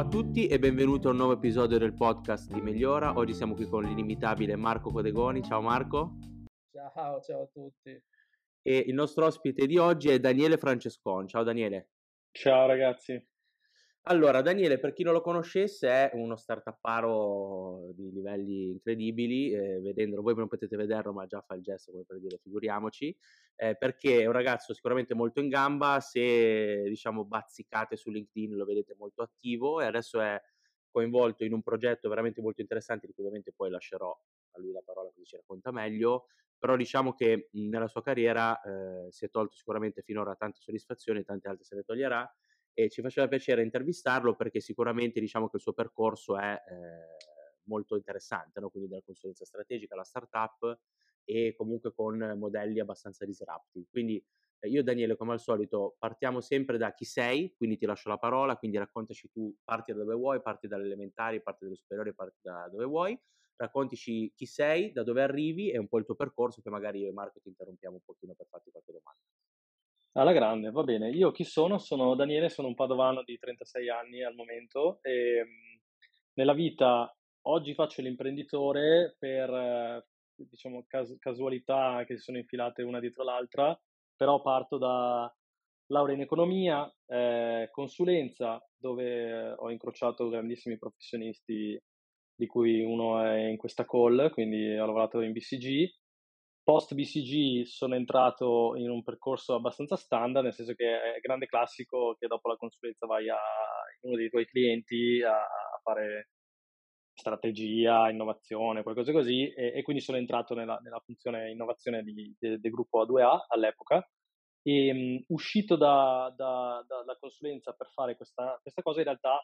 a tutti e benvenuti a un nuovo episodio del podcast di Migliora. Oggi siamo qui con l'inimitabile Marco Codegoni. Ciao Marco. Ciao, ciao a tutti. E il nostro ospite di oggi è Daniele Francescon. Ciao Daniele. Ciao ragazzi. Allora, Daniele, per chi non lo conoscesse, è uno startupparo di livelli incredibili, eh, vedendolo, voi non potete vederlo, ma già fa il gesto come per dire figuriamoci, eh, perché è un ragazzo sicuramente molto in gamba, se diciamo bazzicate su LinkedIn lo vedete molto attivo e adesso è coinvolto in un progetto veramente molto interessante cui ovviamente poi lascerò a lui la parola così ci racconta meglio, però diciamo che nella sua carriera eh, si è tolto sicuramente finora tante soddisfazioni, tante altre se ne toglierà e ci faceva piacere intervistarlo perché sicuramente diciamo che il suo percorso è eh, molto interessante, no? quindi dalla consulenza strategica alla startup e comunque con modelli abbastanza disruptive. Quindi eh, io Daniele come al solito partiamo sempre da chi sei, quindi ti lascio la parola, quindi raccontaci tu, parti da dove vuoi, parti dalle elementari, parti dalle superiori, parti da dove vuoi, raccontici chi sei, da dove arrivi e un po' il tuo percorso, che magari io e Marco ti interrompiamo un pochino per farti qualche domanda. Alla grande, va bene. Io chi sono? Sono Daniele, sono un padovano di 36 anni al momento e ehm, nella vita oggi faccio l'imprenditore per diciamo cas- casualità che si sono infilate una dietro l'altra, però parto da laurea in economia, eh, consulenza, dove ho incrociato grandissimi professionisti di cui uno è in questa call, quindi ho lavorato in BCG, post BCG sono entrato in un percorso abbastanza standard, nel senso che è grande classico che dopo la consulenza vai a uno dei tuoi clienti a, fare strategia, innovazione, qualcosa così, e, e quindi sono entrato nella, nella funzione innovazione del gruppo A2A all'epoca. E um, uscito da, da, dalla consulenza per fare questa, questa cosa, in realtà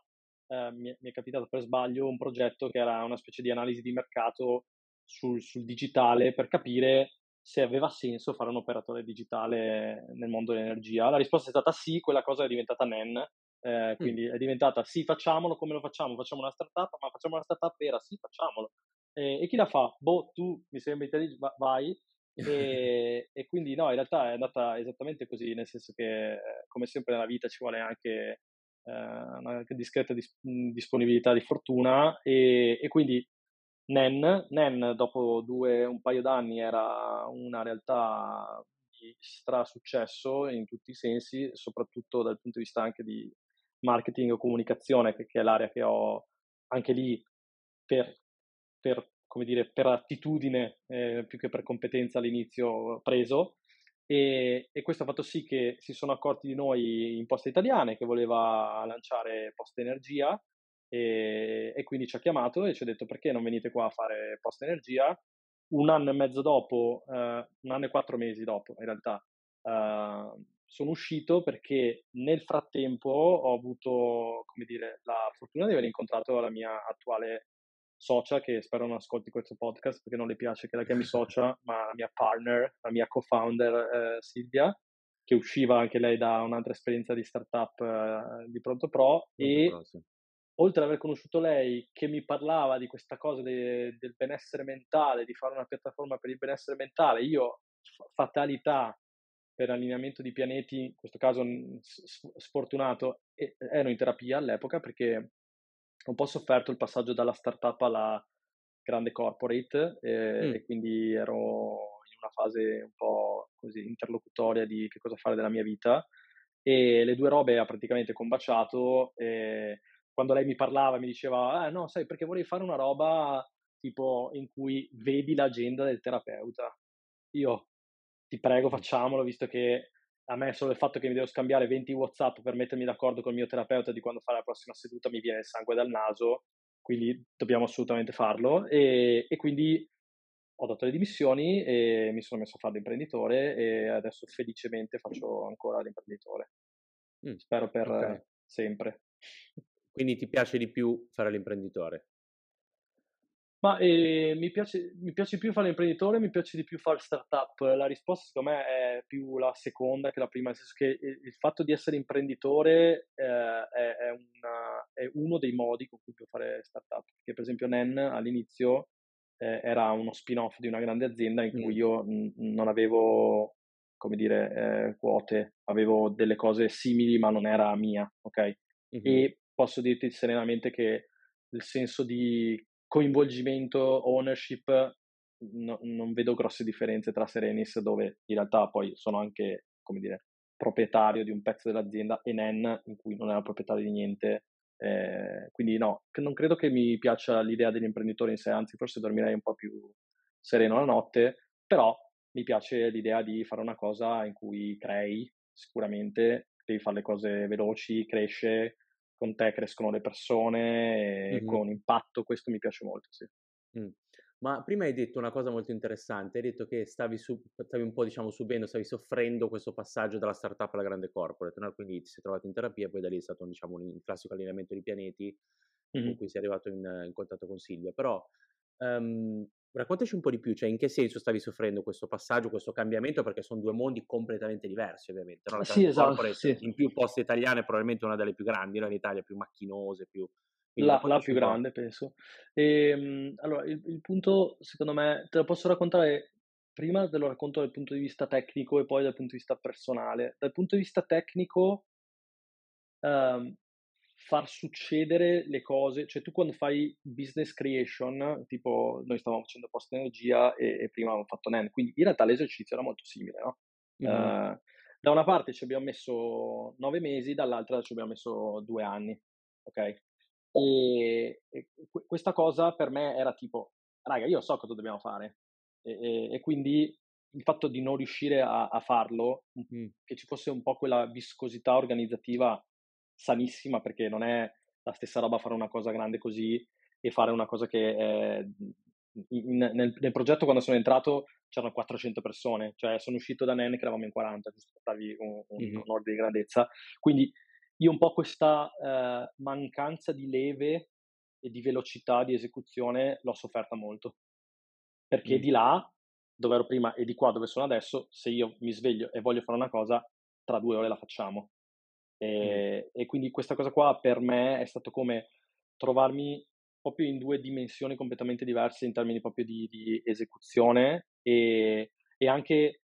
eh, mi, mi, è capitato per sbaglio un progetto che era una specie di analisi di mercato sul, sul, digitale per capire se aveva senso fare un operatore digitale nel mondo dell'energia. La risposta è stata sì, quella cosa è diventata NEN, eh, quindi mm. è diventata sì, facciamolo, come lo facciamo? Facciamo una startup, ma facciamo una startup vera? Sì, facciamolo. Eh, e chi la fa? Boh, tu mi sembra intelligente, vai. E, e, quindi no, in realtà è andata esattamente così, nel senso che come sempre nella vita ci vuole anche eh, una discreta dis- disponibilità di fortuna e, e quindi Nen, Nen dopo due, un paio d'anni era una realtà di stra successo in tutti i sensi, soprattutto dal punto di vista anche di marketing o comunicazione, che, che è l'area che ho anche lì per, per, come dire, per attitudine eh, più che per competenza all'inizio preso. E, e, questo ha fatto sì che si sono accorti di noi in Poste Italiane che voleva lanciare Poste Energia e, e, quindi ci ha chiamato e ci ha detto perché non venite qua a fare post energia. Un anno e mezzo dopo, uh, un anno e quattro mesi dopo in realtà, uh, sono uscito perché nel frattempo ho avuto, come dire, la fortuna di aver incontrato la mia attuale socia, che spero non ascolti questo podcast perché non le piace che la chiami socia, ma la mia partner, la mia co-founder eh, Silvia, che usciva anche lei da un'altra esperienza di startup eh, di Pronto Pro e oltre ad aver conosciuto lei che mi parlava di questa cosa de, del benessere mentale, di fare una piattaforma per il benessere mentale, io, fatalità per allineamento di pianeti, in questo caso sfortunato, ero in terapia all'epoca perché ho un po' sofferto il passaggio dalla startup alla grande corporate e, mm. e quindi ero in una fase un po' così interlocutoria di che cosa fare della mia vita e le due robe ha praticamente combaciato. E, quando lei mi parlava mi diceva, ah no, sai, perché vorrei fare una roba tipo in cui vedi l'agenda del terapeuta. Io ti prego, facciamolo, visto che a me solo il fatto che mi devo scambiare 20 WhatsApp per mettermi d'accordo con il mio terapeuta di quando fare la prossima seduta mi viene il sangue dal naso, quindi dobbiamo assolutamente farlo. E, e quindi ho dato le dimissioni e mi sono messo a fare l'imprenditore e adesso felicemente faccio ancora l'imprenditore. Mm, Spero per okay. sempre. Quindi ti piace di più fare l'imprenditore? Ma eh, mi, piace, mi, piace, più fare l'imprenditore, mi piace di più fare startup. La risposta secondo me è più la seconda che la prima, nel senso che il, fatto di essere imprenditore eh, è, è, una, è, uno dei modi con cui puoi fare startup. Perché per esempio Nen all'inizio eh, era uno spin-off di una grande azienda in cui mm. io n- non avevo, come dire, eh, quote, avevo delle cose simili ma non era mia, ok? Mm-hmm. E posso dirti serenamente che il senso di coinvolgimento, ownership, no, non vedo grosse differenze tra Serenis, dove in realtà poi sono anche, come dire, proprietario di un pezzo dell'azienda, e Nen, in cui non era proprietario di niente. Eh, quindi no, non credo che mi piaccia l'idea degli imprenditori in sé, anzi forse dormirei un po' più sereno la notte, però mi piace l'idea di fare una cosa in cui crei, sicuramente, devi fare le cose veloci, cresce, con te crescono le persone mm-hmm. con impatto, questo mi piace molto, sì. Mm. Ma prima hai detto una cosa molto interessante, hai detto che stavi, su, stavi un po' diciamo subendo, stavi soffrendo questo passaggio dalla startup alla grande corporate, no? quindi ti sei trovato in terapia poi da lì è stato diciamo, un classico allineamento di pianeti mm-hmm. con cui sei arrivato in, in contatto con Silvia, però um, Raccontaci un po' di più, cioè in che senso stavi soffrendo questo passaggio, questo cambiamento, perché sono due mondi completamente diversi ovviamente. No? La sì, esatto, sì. in più poste italiane probabilmente una delle più grandi, no? in Italia più macchinose, più... La, la, più grande, penso. E, ehm, allora, il, il, punto, secondo me, te lo posso raccontare, prima te lo racconto dal punto di vista tecnico e poi dal punto di vista personale. Dal punto di vista tecnico, um, far succedere le cose, cioè tu quando fai business creation, tipo noi stavamo facendo post energia e, e prima avevamo fatto NEN, quindi in realtà l'esercizio era molto simile, no? Mm-hmm. Uh, da una parte ci abbiamo messo nove mesi, dall'altra ci abbiamo messo due anni, ok? E, e questa cosa per me era tipo, raga, io so cosa dobbiamo fare e, e, quindi il fatto di non riuscire a, a farlo, mm. che ci fosse un po' quella viscosità organizzativa sanissima perché non è la stessa roba fare una cosa grande così e fare una cosa che eh, in, nel, nel, progetto quando sono entrato c'erano 400 persone, cioè sono uscito da NEN che eravamo in 40, giusto per darvi un, un, mm-hmm. un ordine di grandezza. Quindi io un po' questa eh, mancanza di leve e di velocità di esecuzione l'ho sofferta molto. Perché mm. di là, dove ero prima, e di qua dove sono adesso, se io mi sveglio e voglio fare una cosa, tra due ore la facciamo. E, mm. e quindi questa cosa qua per me è stato come trovarmi proprio in due dimensioni completamente diverse in termini proprio di, di esecuzione e, e anche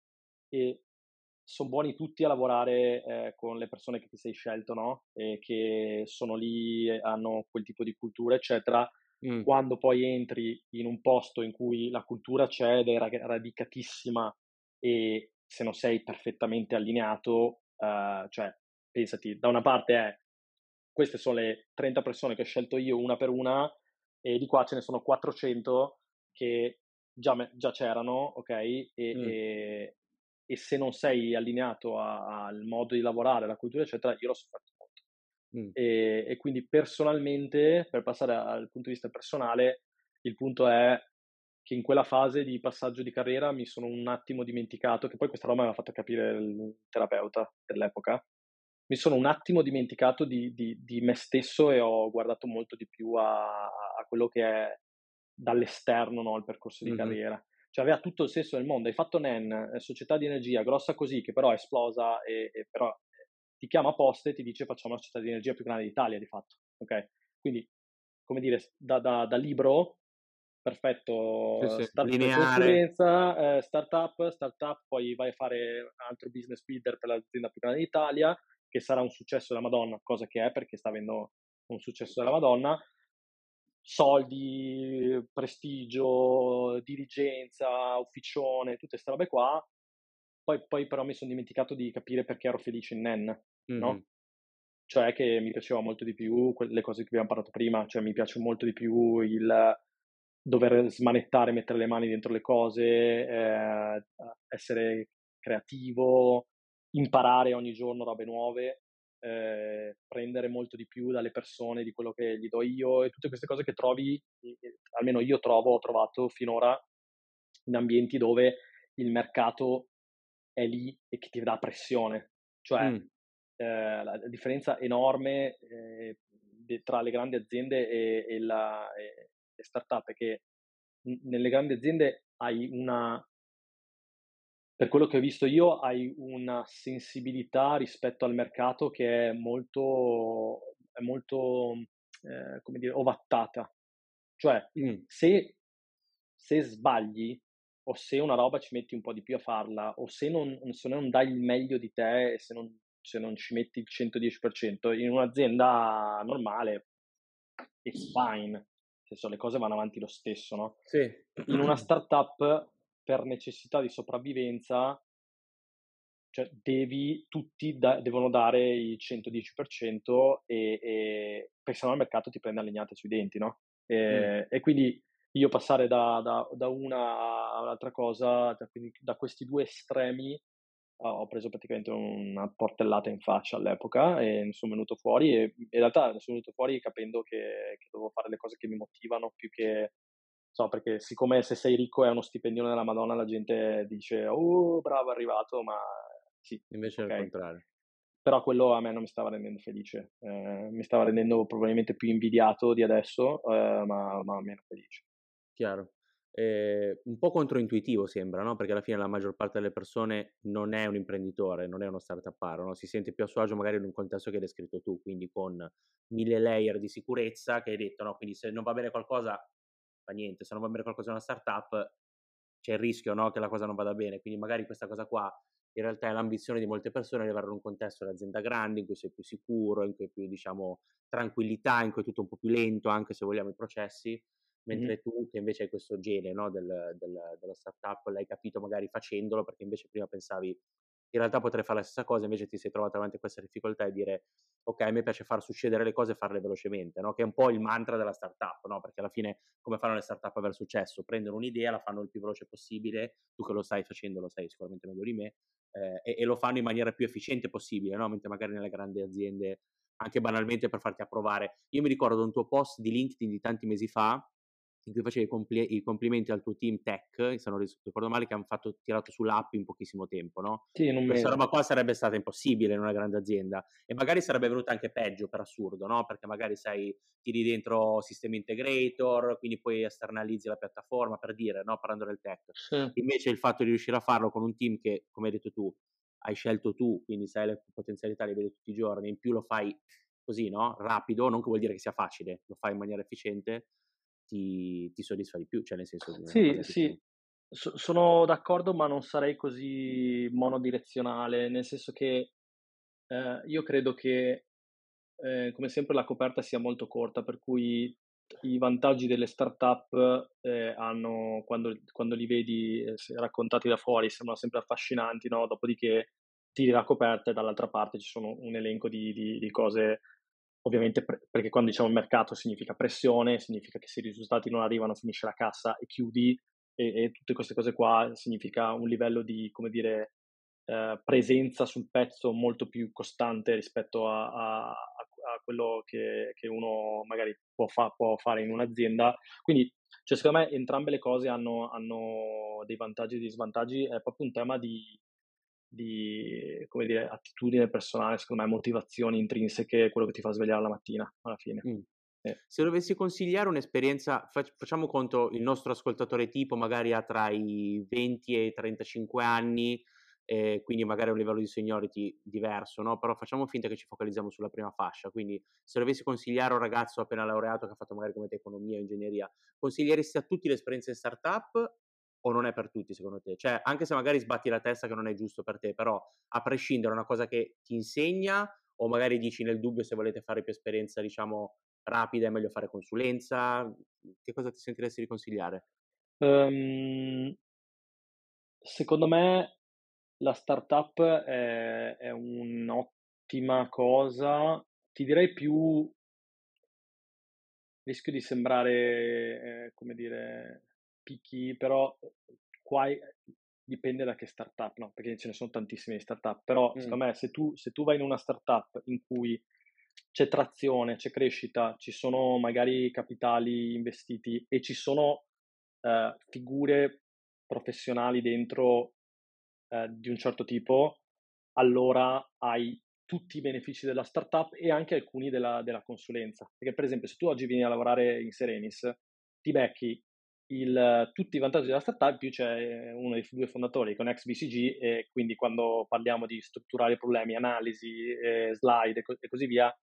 sono buoni tutti a lavorare eh, con le persone che ti sei scelto, no? E che sono lì, hanno quel tipo di cultura, eccetera. Mm. Quando poi entri in un posto in cui la cultura c'è ed è radicatissima e se non sei perfettamente allineato, uh, cioè pensati, da una parte è queste sono le 30 persone che ho scelto io una per una e di qua ce ne sono 400 che già, me, già c'erano, ok? E, mm. e, e, se non sei allineato al modo di lavorare, alla cultura, eccetera, io l'ho sofferto molto. Mm. E, e, quindi personalmente, per passare al punto di vista personale, il punto è che in quella fase di passaggio di carriera mi sono un attimo dimenticato, che poi questa roba mi ha fatto capire il terapeuta dell'epoca, mi sono un attimo dimenticato di, di, di me stesso e ho guardato molto di più a, a quello che è dall'esterno no, il percorso di mm-hmm. carriera. Cioè aveva tutto il senso del mondo. Hai fatto NEN, eh, società di energia, grossa così, che però è esplosa e, e però eh, ti chiama a poste e ti dice facciamo la società di energia più grande d'Italia di fatto. Ok? Quindi, come dire, da, da, da libro, perfetto, sì, sì. Start- consulenza, eh, startup, startup, poi vai a fare altro business builder per l'azienda più grande d'Italia, che sarà un successo della Madonna, cosa che è perché sta avendo un successo della Madonna, soldi, prestigio, dirigenza, ufficione, tutte queste robe qua. Poi, poi, però mi sono dimenticato di capire perché ero felice in Nen, mm-hmm. no? Cioè che mi piaceva molto di più le cose che abbiamo parlato prima, cioè mi piace molto di più il dover smanettare, mettere le mani dentro le cose, eh, essere creativo, imparare ogni giorno robe nuove, eh, prendere molto di più dalle persone di quello che gli do io e tutte queste cose che trovi, almeno io trovo, ho trovato finora in ambienti dove il mercato è lì e che ti dà pressione. Cioè, mm. eh, la differenza enorme eh, tra le grandi aziende e, e, la, e le start-up è che nelle grandi aziende hai una per quello che ho visto io, hai una sensibilità rispetto al mercato che è molto, è molto eh, come dire, ovattata. Cioè, mm. se, se, sbagli o se una roba ci metti un po' di più a farla o se non, se non dai il meglio di te e se non se non ci metti il 110%, in un'azienda normale it's fine, nel senso le cose vanno avanti lo stesso, no? Sì. In una startup per necessità di sopravvivenza cioè devi, tutti da, devono dare il 110% e, e perché sennò il mercato ti prende a legnate sui denti, no? E, mm. e quindi io passare da, da, da una all'altra cosa, da, quindi, da questi due estremi ho preso praticamente una portellata in faccia all'epoca e ne sono venuto fuori e in realtà ne sono venuto fuori capendo che, che dovevo fare le cose che mi motivano più che so, perché siccome se sei ricco è uno stipendione della Madonna, la gente dice, oh, bravo, è arrivato, ma sì. Invece okay. è il contrario. Però quello a me non mi stava rendendo felice, eh, mi stava rendendo probabilmente più invidiato di adesso, eh, ma, ma, meno felice. Chiaro. Eh, un po' controintuitivo sembra, no? Perché alla fine la maggior parte delle persone non è un imprenditore, non è uno startup, no? Si sente più a suo agio magari in un contesto che hai descritto tu, quindi con mille layer di sicurezza che hai detto, no? Quindi se non va bene qualcosa, fa niente, se non va bene qualcosa in una startup, c'è il rischio, no? Che la cosa non vada bene. Quindi magari questa cosa qua in realtà è l'ambizione di molte persone di avere un contesto di azienda grande in cui sei più sicuro, in cui hai più, diciamo, tranquillità, in cui è tutto un po' più lento, anche se vogliamo i processi, mentre mm-hmm. tu che invece hai questo gene no, del, del, dello startup l'hai capito magari facendolo, perché invece prima pensavi in realtà potrei fare la stessa cosa, invece ti sei trovato davanti a questa difficoltà e dire ok, a me piace far succedere le cose e farle velocemente, no? che è un po' il mantra della startup, no? perché alla fine come fanno le startup a avere successo? Prendono un'idea, la fanno il più veloce possibile, tu che lo stai facendo lo sai sicuramente meglio di me, eh, e, e, lo fanno in maniera più efficiente possibile, no? mentre magari nelle grandi aziende anche banalmente per farti approvare. Io mi ricordo un tuo post di LinkedIn di tanti mesi fa in cui facevi i, compli- i complimenti al tuo team tech, se non ricordo male, che hanno fatto, tirato sull'app in pochissimo tempo, no? Sì, non Questa roba qua sarebbe stata impossibile in una grande azienda e magari sarebbe venuta anche peggio per assurdo, no? Perché magari sai, tiri dentro sistema integrator, quindi poi esternalizzi la piattaforma, per dire, no? Parlando del tech. Sì. Invece il fatto di riuscire a farlo con un team che, come hai detto tu, hai scelto tu, quindi sai le potenzialità, le vedi tutti i giorni, in più lo fai così, no? Rapido, non che vuol dire che sia facile, lo fai in maniera efficiente, ti, ti soddisfa di più, cioè nel senso... Sì, sì, so, sono d'accordo, ma non sarei così monodirezionale, nel senso che eh, io credo che, eh, come sempre, la coperta sia molto corta, per cui i vantaggi delle startup eh, hanno, quando, quando, li vedi eh, raccontati da fuori, sembrano sempre affascinanti, no? dopodiché tiri la coperta e dall'altra parte ci sono un elenco di, di, di cose ovviamente pre- perché quando diciamo mercato significa pressione, significa che se i risultati non arrivano finisce la cassa e chiudi e, e tutte queste cose qua significa un livello di, come dire, eh, presenza sul pezzo molto più costante rispetto a, a, a quello che, che, uno magari può, fa- può, fare in un'azienda. Quindi, cioè, secondo me entrambe le cose hanno, hanno dei vantaggi e dei svantaggi, è proprio un tema di, di come dire, attitudine personale, secondo me, motivazioni intrinseche, quello che ti fa svegliare la mattina alla fine. Mm. Eh. Se dovessi consigliare un'esperienza, facciamo conto il nostro ascoltatore tipo magari ha tra i 20 e i 35 anni, eh, quindi magari a un livello di seniority diverso, no? però facciamo finta che ci focalizziamo sulla prima fascia, quindi se dovessi consigliare a un ragazzo appena laureato che ha fatto magari come te economia o ingegneria, consiglieresti a tutti l'esperienza in startup o non è per tutti secondo te? Cioè, anche se magari sbatti la testa che non è giusto per te, però a prescindere è una cosa che ti insegna o magari dici nel dubbio se volete fare più esperienza, diciamo, rapida è meglio fare consulenza? Che cosa ti sentiresti di consigliare? Um, secondo me la startup è, è un'ottima cosa, ti direi più rischio di sembrare, eh, come dire, picchi, però qua dipende da che startup, no? Perché ce ne sono tantissime di startup, però mm. secondo me se tu, se tu vai in una startup in cui c'è trazione, c'è crescita, ci sono magari capitali investiti e ci sono uh, figure professionali dentro uh, di un certo tipo, allora hai tutti i benefici della startup e anche alcuni della, della consulenza. Perché per esempio se tu oggi vieni a lavorare in Serenis, ti becchi il, tutti i vantaggi della startup, più c'è uno dei due fondatori con ex BCG e quindi quando parliamo di strutturare problemi, analisi, eh, slide e, co- e, così via,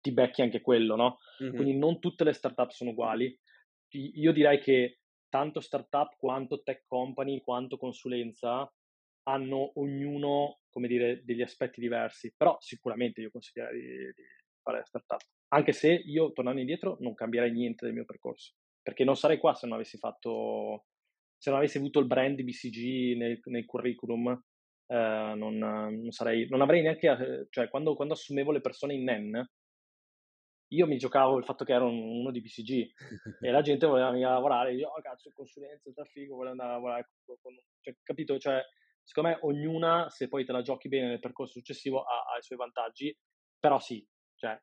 ti becchi anche quello, no? Mm-hmm. Quindi non tutte le startup sono uguali. Io direi che tanto startup quanto tech company, quanto consulenza hanno ognuno come dire, degli aspetti diversi, però sicuramente io consiglierei di, di fare startup, anche se io tornando indietro non cambierei niente del mio percorso, perché non sarei qua se non avessi fatto, se non avessi avuto il brand BCG nel, nel curriculum, eh, non, non, sarei, non avrei neanche, cioè quando, quando assumevo le persone in NEN, io mi giocavo il fatto che ero uno di BCG e la gente voleva venire a lavorare, io, oh cazzo, consulenza, sta figo, volevo andare a lavorare con, cioè, capito? Cioè, secondo me ognuna, se poi te la giochi bene nel percorso successivo, ha, ha i suoi vantaggi, però sì, cioè,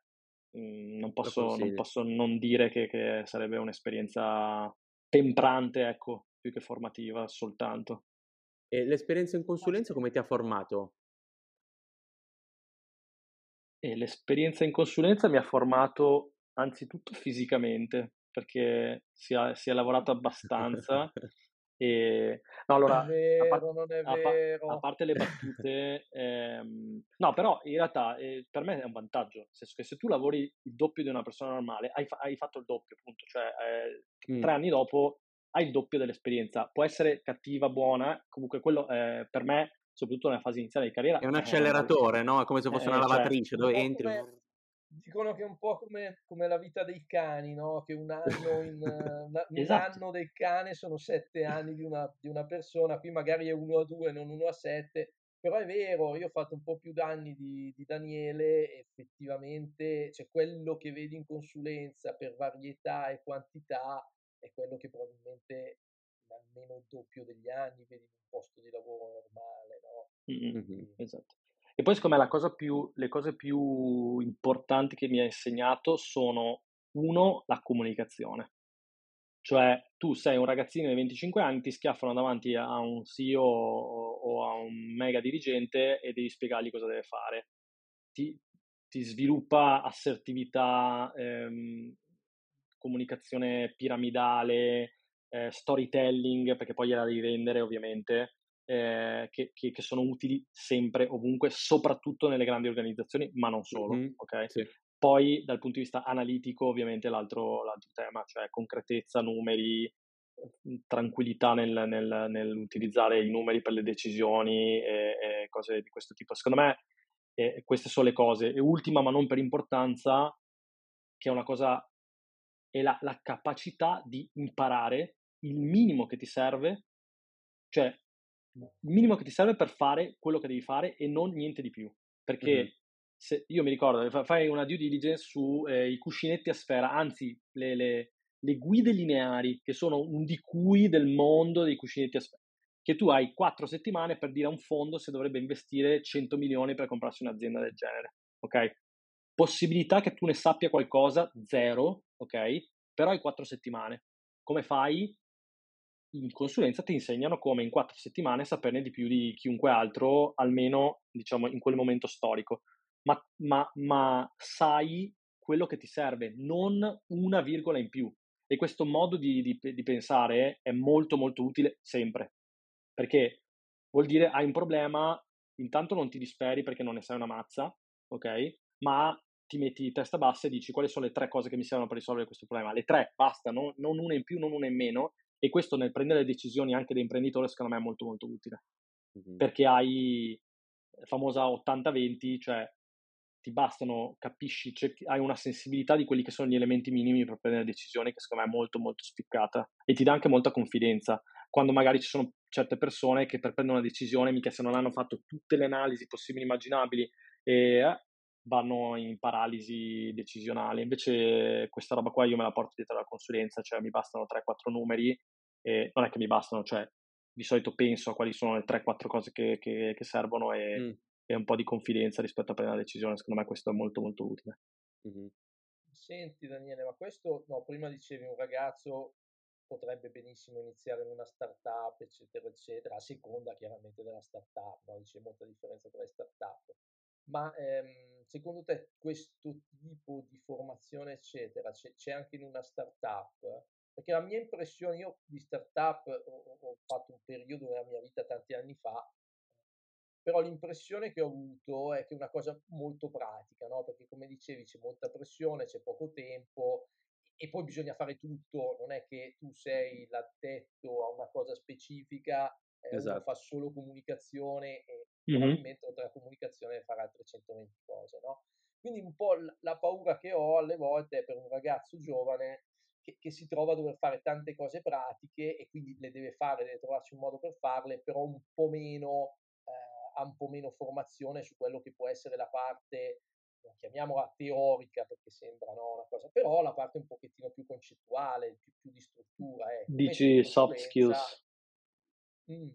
non, posso, non, posso, non dire che, che, sarebbe un'esperienza temprante, ecco, più che formativa soltanto. E l'esperienza in consulenza come ti ha formato? E l'esperienza in consulenza mi ha formato anzitutto fisicamente, perché si, è, si è lavorato abbastanza E, no, allora, vero, a, par- a, a, parte le battute, ehm, no, però in realtà eh, per me è un vantaggio, nel senso che se tu lavori il doppio di una persona normale, hai, fa- hai fatto il doppio, appunto, cioè eh, mm. tre anni dopo hai il doppio dell'esperienza. Può essere cattiva, buona, comunque quello eh, per me, soprattutto nella fase iniziale di carriera... È un acceleratore, no? È come se fosse una cioè lavatrice cioè, dove entri... Come dicono che è un po' come, come, la vita dei cani, no? che un anno, in, una, un esatto. anno del cane sono sette anni di una, di una, persona, qui magari è uno a due, non uno a sette, però è vero, io ho fatto un po' più danni di, di Daniele, effettivamente cioè, quello che vedi in consulenza per varietà e quantità è quello che probabilmente almeno il doppio degli anni vedi in un posto di lavoro normale. No? Mm-hmm, esatto. E poi secondo me più, le cose più importanti che mi ha insegnato sono, uno, la comunicazione. Cioè, tu sei un ragazzino di 25 anni, ti schiaffano davanti a un CEO o a un mega dirigente e devi spiegargli cosa deve fare. Ti, ti sviluppa assertività, ehm, comunicazione piramidale, eh, storytelling, perché poi gliela devi vendere ovviamente, eh, che, che, che, sono utili sempre, ovunque, soprattutto nelle grandi organizzazioni, ma non solo. Mm-hmm, okay? sì. Poi dal punto di vista analitico, ovviamente l'altro, l'altro tema, cioè concretezza, numeri, tranquillità nel, nel, nell'utilizzare i numeri per le decisioni e, e cose di questo tipo. Secondo me eh, queste sono le cose. E ultima, ma non per importanza, che è una cosa, è la, la capacità di imparare il minimo che ti serve, cioè il minimo che ti serve per fare quello che devi fare e non niente di più. Perché mm-hmm. se, io mi ricordo, fai una due diligence sui eh, cuscinetti a sfera, anzi le, le, le, guide lineari, che sono un di cui del mondo dei cuscinetti a sfera, che tu hai quattro settimane per dire a un fondo se dovrebbe investire 100 milioni per comprarsi un'azienda del genere. Ok? Possibilità che tu ne sappia qualcosa, zero, ok? Però hai quattro settimane. Come fai? In consulenza ti insegnano come in quattro settimane saperne di più di chiunque altro, almeno diciamo in quel momento storico. Ma, ma, ma sai quello che ti serve, non una virgola in più. E questo modo di, di, di pensare è molto molto utile sempre, perché vuol dire hai un problema, intanto non ti disperi perché non ne sai una mazza, ok? Ma ti metti testa bassa e dici quali sono le tre cose che mi servono per risolvere questo problema. Le tre, basta, no? non una in più, non una in meno, e questo nel prendere decisioni anche da imprenditore secondo me è molto molto utile mm-hmm. perché hai la famosa 80-20 cioè ti bastano capisci cerchi, hai una sensibilità di quelli che sono gli elementi minimi per prendere decisioni che secondo me è molto molto spiccata e ti dà anche molta confidenza quando magari ci sono certe persone che per prendere una decisione mica se non hanno fatto tutte le analisi possibili e immaginabili e eh, vanno in paralisi decisionale. Invece questa roba qua io me la porto dietro alla consulenza, cioè mi bastano 3-4 numeri e non è che mi bastano, cioè di solito penso a quali sono le 3-4 cose che, che, che servono e, mm. e, un po' di confidenza rispetto a prendere la decisione. Secondo me questo è molto molto utile. Mm-hmm. Senti Daniele, ma questo, no, prima dicevi un ragazzo potrebbe benissimo iniziare in una startup, eccetera, eccetera, a seconda chiaramente della startup, no? c'è molta differenza tra le startup ma ehm, secondo te questo tipo di formazione, eccetera, c'è, c'è, anche in una startup? Perché la mia impressione, io di startup ho, ho fatto un periodo nella mia vita tanti anni fa, però l'impressione che ho avuto è che è una cosa molto pratica, no? Perché come dicevi c'è molta pressione, c'è poco tempo e poi bisogna fare tutto, non è che tu sei l'addetto a una cosa specifica, eh, esatto. fa solo comunicazione e mm-hmm. probabilmente oltre alla comunicazione altre 120 cose, no? Quindi un po' la paura che ho alle volte è per un ragazzo giovane che, che, si trova a dover fare tante cose pratiche e quindi le deve fare, deve trovarsi un modo per farle, però un po' meno, eh, ha un po' meno formazione su quello che può essere la parte, chiamiamola teorica perché sembra no, una cosa, però la parte un pochettino più concettuale, più, più di struttura. Eh. Dici soft skills.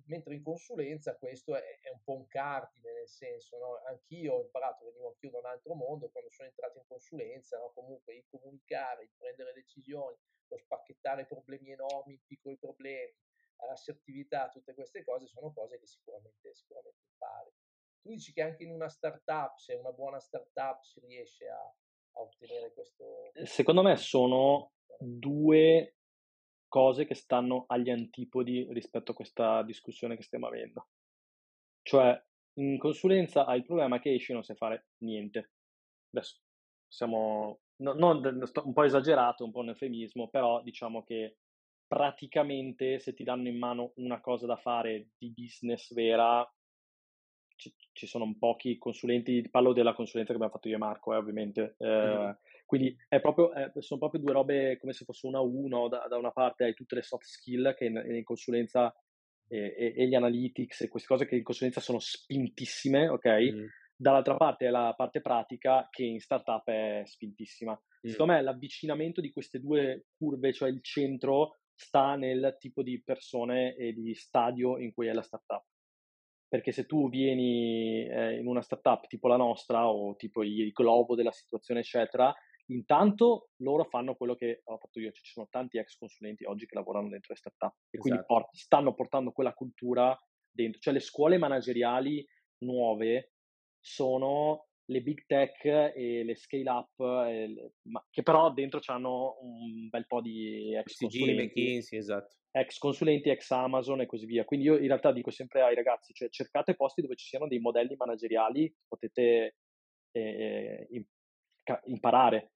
Mentre in consulenza questo è, è, un po' un cardine, nel senso, no? anch'io ho imparato, venivo anch'io da un altro mondo, quando sono entrato in consulenza, no? comunque il comunicare, il prendere decisioni, lo spacchettare problemi enormi in piccoli problemi, l'assertività, tutte queste cose sono cose che sicuramente, sicuramente impari. Tu dici che anche in una startup, se è una buona startup, si riesce a, a ottenere questo... Secondo me sono due cose che stanno agli antipodi rispetto a questa discussione che stiamo avendo. Cioè, in consulenza hai il problema che esci e non sai fare niente. Adesso siamo no, no, un po' esagerato, un po' un eufemismo, però diciamo che praticamente se ti danno in mano una cosa da fare di business vera, ci, ci sono pochi consulenti, parlo della consulenza che abbiamo fatto io e Marco, eh, ovviamente, eh, mm. Quindi proprio, eh, sono proprio due robe come se fosse una a uno, da, da, una parte hai tutte le soft skill che in, in consulenza e, e, e, gli analytics e queste cose che in consulenza sono spintissime, ok? Mm. Dall'altra parte è la parte pratica che in startup è spintissima. Mm. Secondo me l'avvicinamento di queste due curve, cioè il centro, sta nel tipo di persone e di stadio in cui è la startup perché se tu vieni eh, in una startup tipo la nostra o tipo il globo della situazione eccetera Intanto loro fanno quello che ho fatto io, cioè ci sono tanti ex consulenti oggi che lavorano dentro le startup e esatto. quindi port- stanno portando quella cultura dentro, cioè le scuole manageriali nuove sono le big tech e le scale up, le, ma, che però dentro hanno un bel po' di ex consulenti, McKinsey, esatto. ex consulenti, ex Amazon e così via. Quindi io in realtà dico sempre ai ragazzi, cioè cercate posti dove ci siano dei modelli manageriali che potete eh, imparare.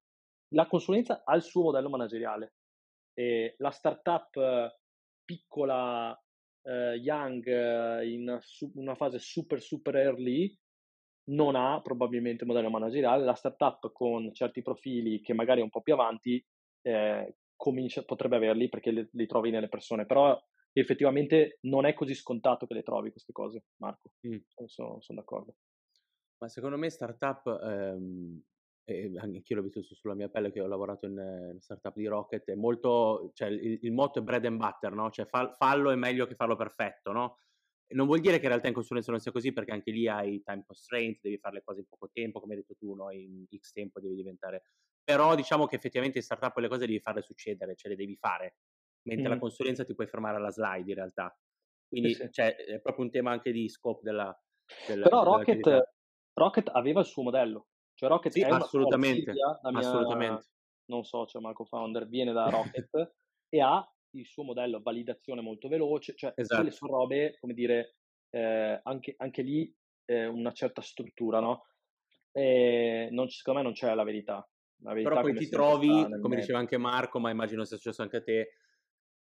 La consulenza ha il suo modello manageriale. E la startup piccola, eh, young, in su- una fase super, super early, non ha probabilmente un modello manageriale. La startup con certi profili che magari è un po' più avanti eh, comincia, potrebbe averli perché li, li, trovi nelle persone, però effettivamente non è così scontato che le trovi queste cose, Marco. Mm. Sono, sono, d'accordo. Ma secondo me startup ehm, e anch'io l'ho visto sulla mia pelle che ho lavorato in, in startup di Rocket, è molto, cioè il, il motto è bread and butter, no? Cioè fa, fallo è meglio che farlo perfetto, no? Non vuol dire che in realtà in consulenza non sia così, perché anche lì hai time constraint, devi fare le cose in poco tempo, come hai detto tu, no? In X tempo devi diventare... Però diciamo che effettivamente in startup le cose devi farle succedere, cioè le devi fare, mentre mm. la consulenza ti puoi fermare alla slide in realtà. Quindi sì, sì. Cioè, è proprio un tema anche di scope della... della Però Rocket, Rocket aveva il suo modello, cioè Rocket sì, è assolutamente, una mia, assolutamente. non so, cioè Marco Founder viene da Rocket e ha il suo modello validazione molto veloce, cioè esatto. quelle sono robe, come dire, eh, anche, anche, lì eh, una certa struttura, no? E non, secondo me non c'è la verità. La verità Però poi ti trovi, come mezzo. diceva anche Marco, ma immagino sia successo anche a te,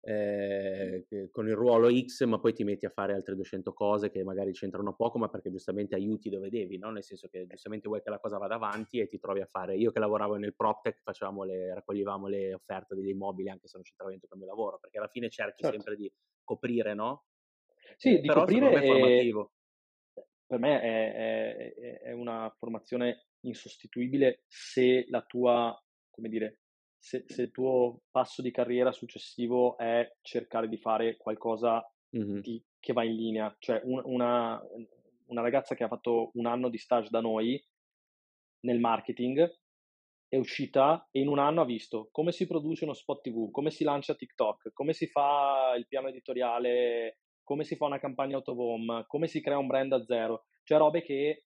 eh, con il ruolo X, ma poi ti metti a fare altre 200 cose che magari c'entrano poco, ma perché giustamente aiuti dove devi, no? Nel senso che giustamente vuoi che la cosa vada avanti e ti trovi a fare. Io che lavoravo nel PropTech facevamo le, raccoglievamo le offerte degli immobili anche se non c'entrava dentro il mio lavoro, perché alla fine cerchi certo. sempre di coprire, no? Sì, eh, di Però coprire è formativo. Per me è, è, è una formazione insostituibile se la tua, come dire, se, se, il tuo passo di carriera successivo è cercare di fare qualcosa mm-hmm. di, che va in linea. Cioè un, una, una ragazza che ha fatto un anno di stage da noi nel marketing è uscita e in un anno ha visto come si produce uno spot TV, come si lancia TikTok, come si fa il piano editoriale, come si fa una campagna autovom, come si crea un brand a zero, cioè robe che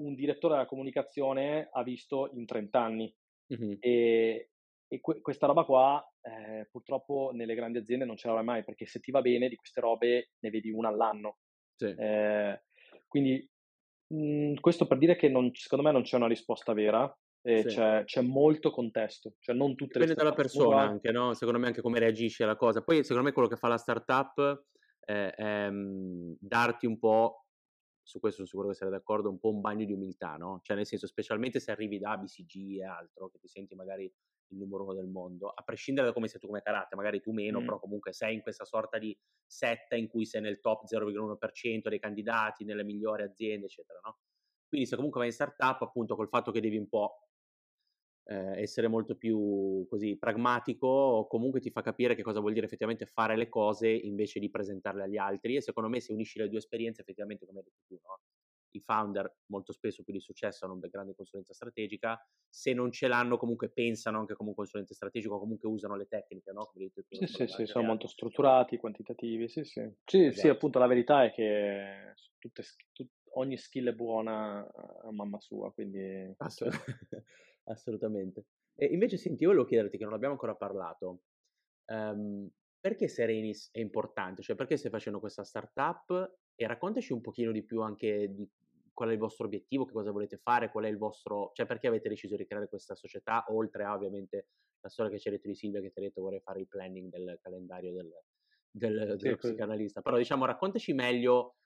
un direttore della comunicazione ha visto in 30 anni. Mm-hmm. E, e que- questa roba qua eh, purtroppo nelle grandi aziende non ce l'avrai mai perché se ti va bene di queste robe ne vedi una all'anno. Sì. Eh, quindi mh, mhmm, questo per dire che non, secondo me non c'è una risposta vera, sì. c'è, c'è, molto contesto, cioè non tutte Dipende dalla persona anche, no? secondo me anche come reagisci alla cosa. Poi secondo me quello che fa la startup è, è mhmm, darti un po' su questo sono sicuro che sarei d'accordo, un po' un bagno di umiltà, no? Cioè nel senso, specialmente se arrivi da BCG e altro, che ti senti magari il numero uno del mondo, a prescindere da come sei tu come carattere, magari tu meno, mm. però comunque sei in questa sorta di setta in cui sei nel top 0,1% dei candidati, nelle migliori aziende, eccetera, no? Quindi se comunque vai in startup, appunto, col fatto che devi un po' eh, essere molto più così pragmatico, comunque ti fa capire che cosa vuol dire effettivamente fare le cose invece di presentarle agli altri. E secondo me, se unisci le due esperienze, effettivamente, come hai detto tu, no? I founder molto spesso più di successo hanno un background di consulenza strategica, se non ce l'hanno comunque pensano anche come un consulente strategico, comunque usano le tecniche, no? Come detto, sì, sì, sì, sono molto strutturati, quantitativi, sì, sì. Sì, esatto. sì, appunto la verità è che tutte, tut, ogni skill è buona a mamma sua, quindi... Assolut- assolutamente. E invece senti, io volevo chiederti che non abbiamo ancora parlato, um, perché Serenis è importante? Cioè perché stai facendo questa startup? E raccontaci un pochino di più anche di qual è il vostro obiettivo, che cosa volete fare, qual è il vostro, cioè perché avete deciso di creare questa società, oltre a ovviamente la storia che ci ha detto di Silvia che ti ha detto vorrei fare il planning del calendario del, del, dello sì, psicanalista. Però diciamo raccontaci meglio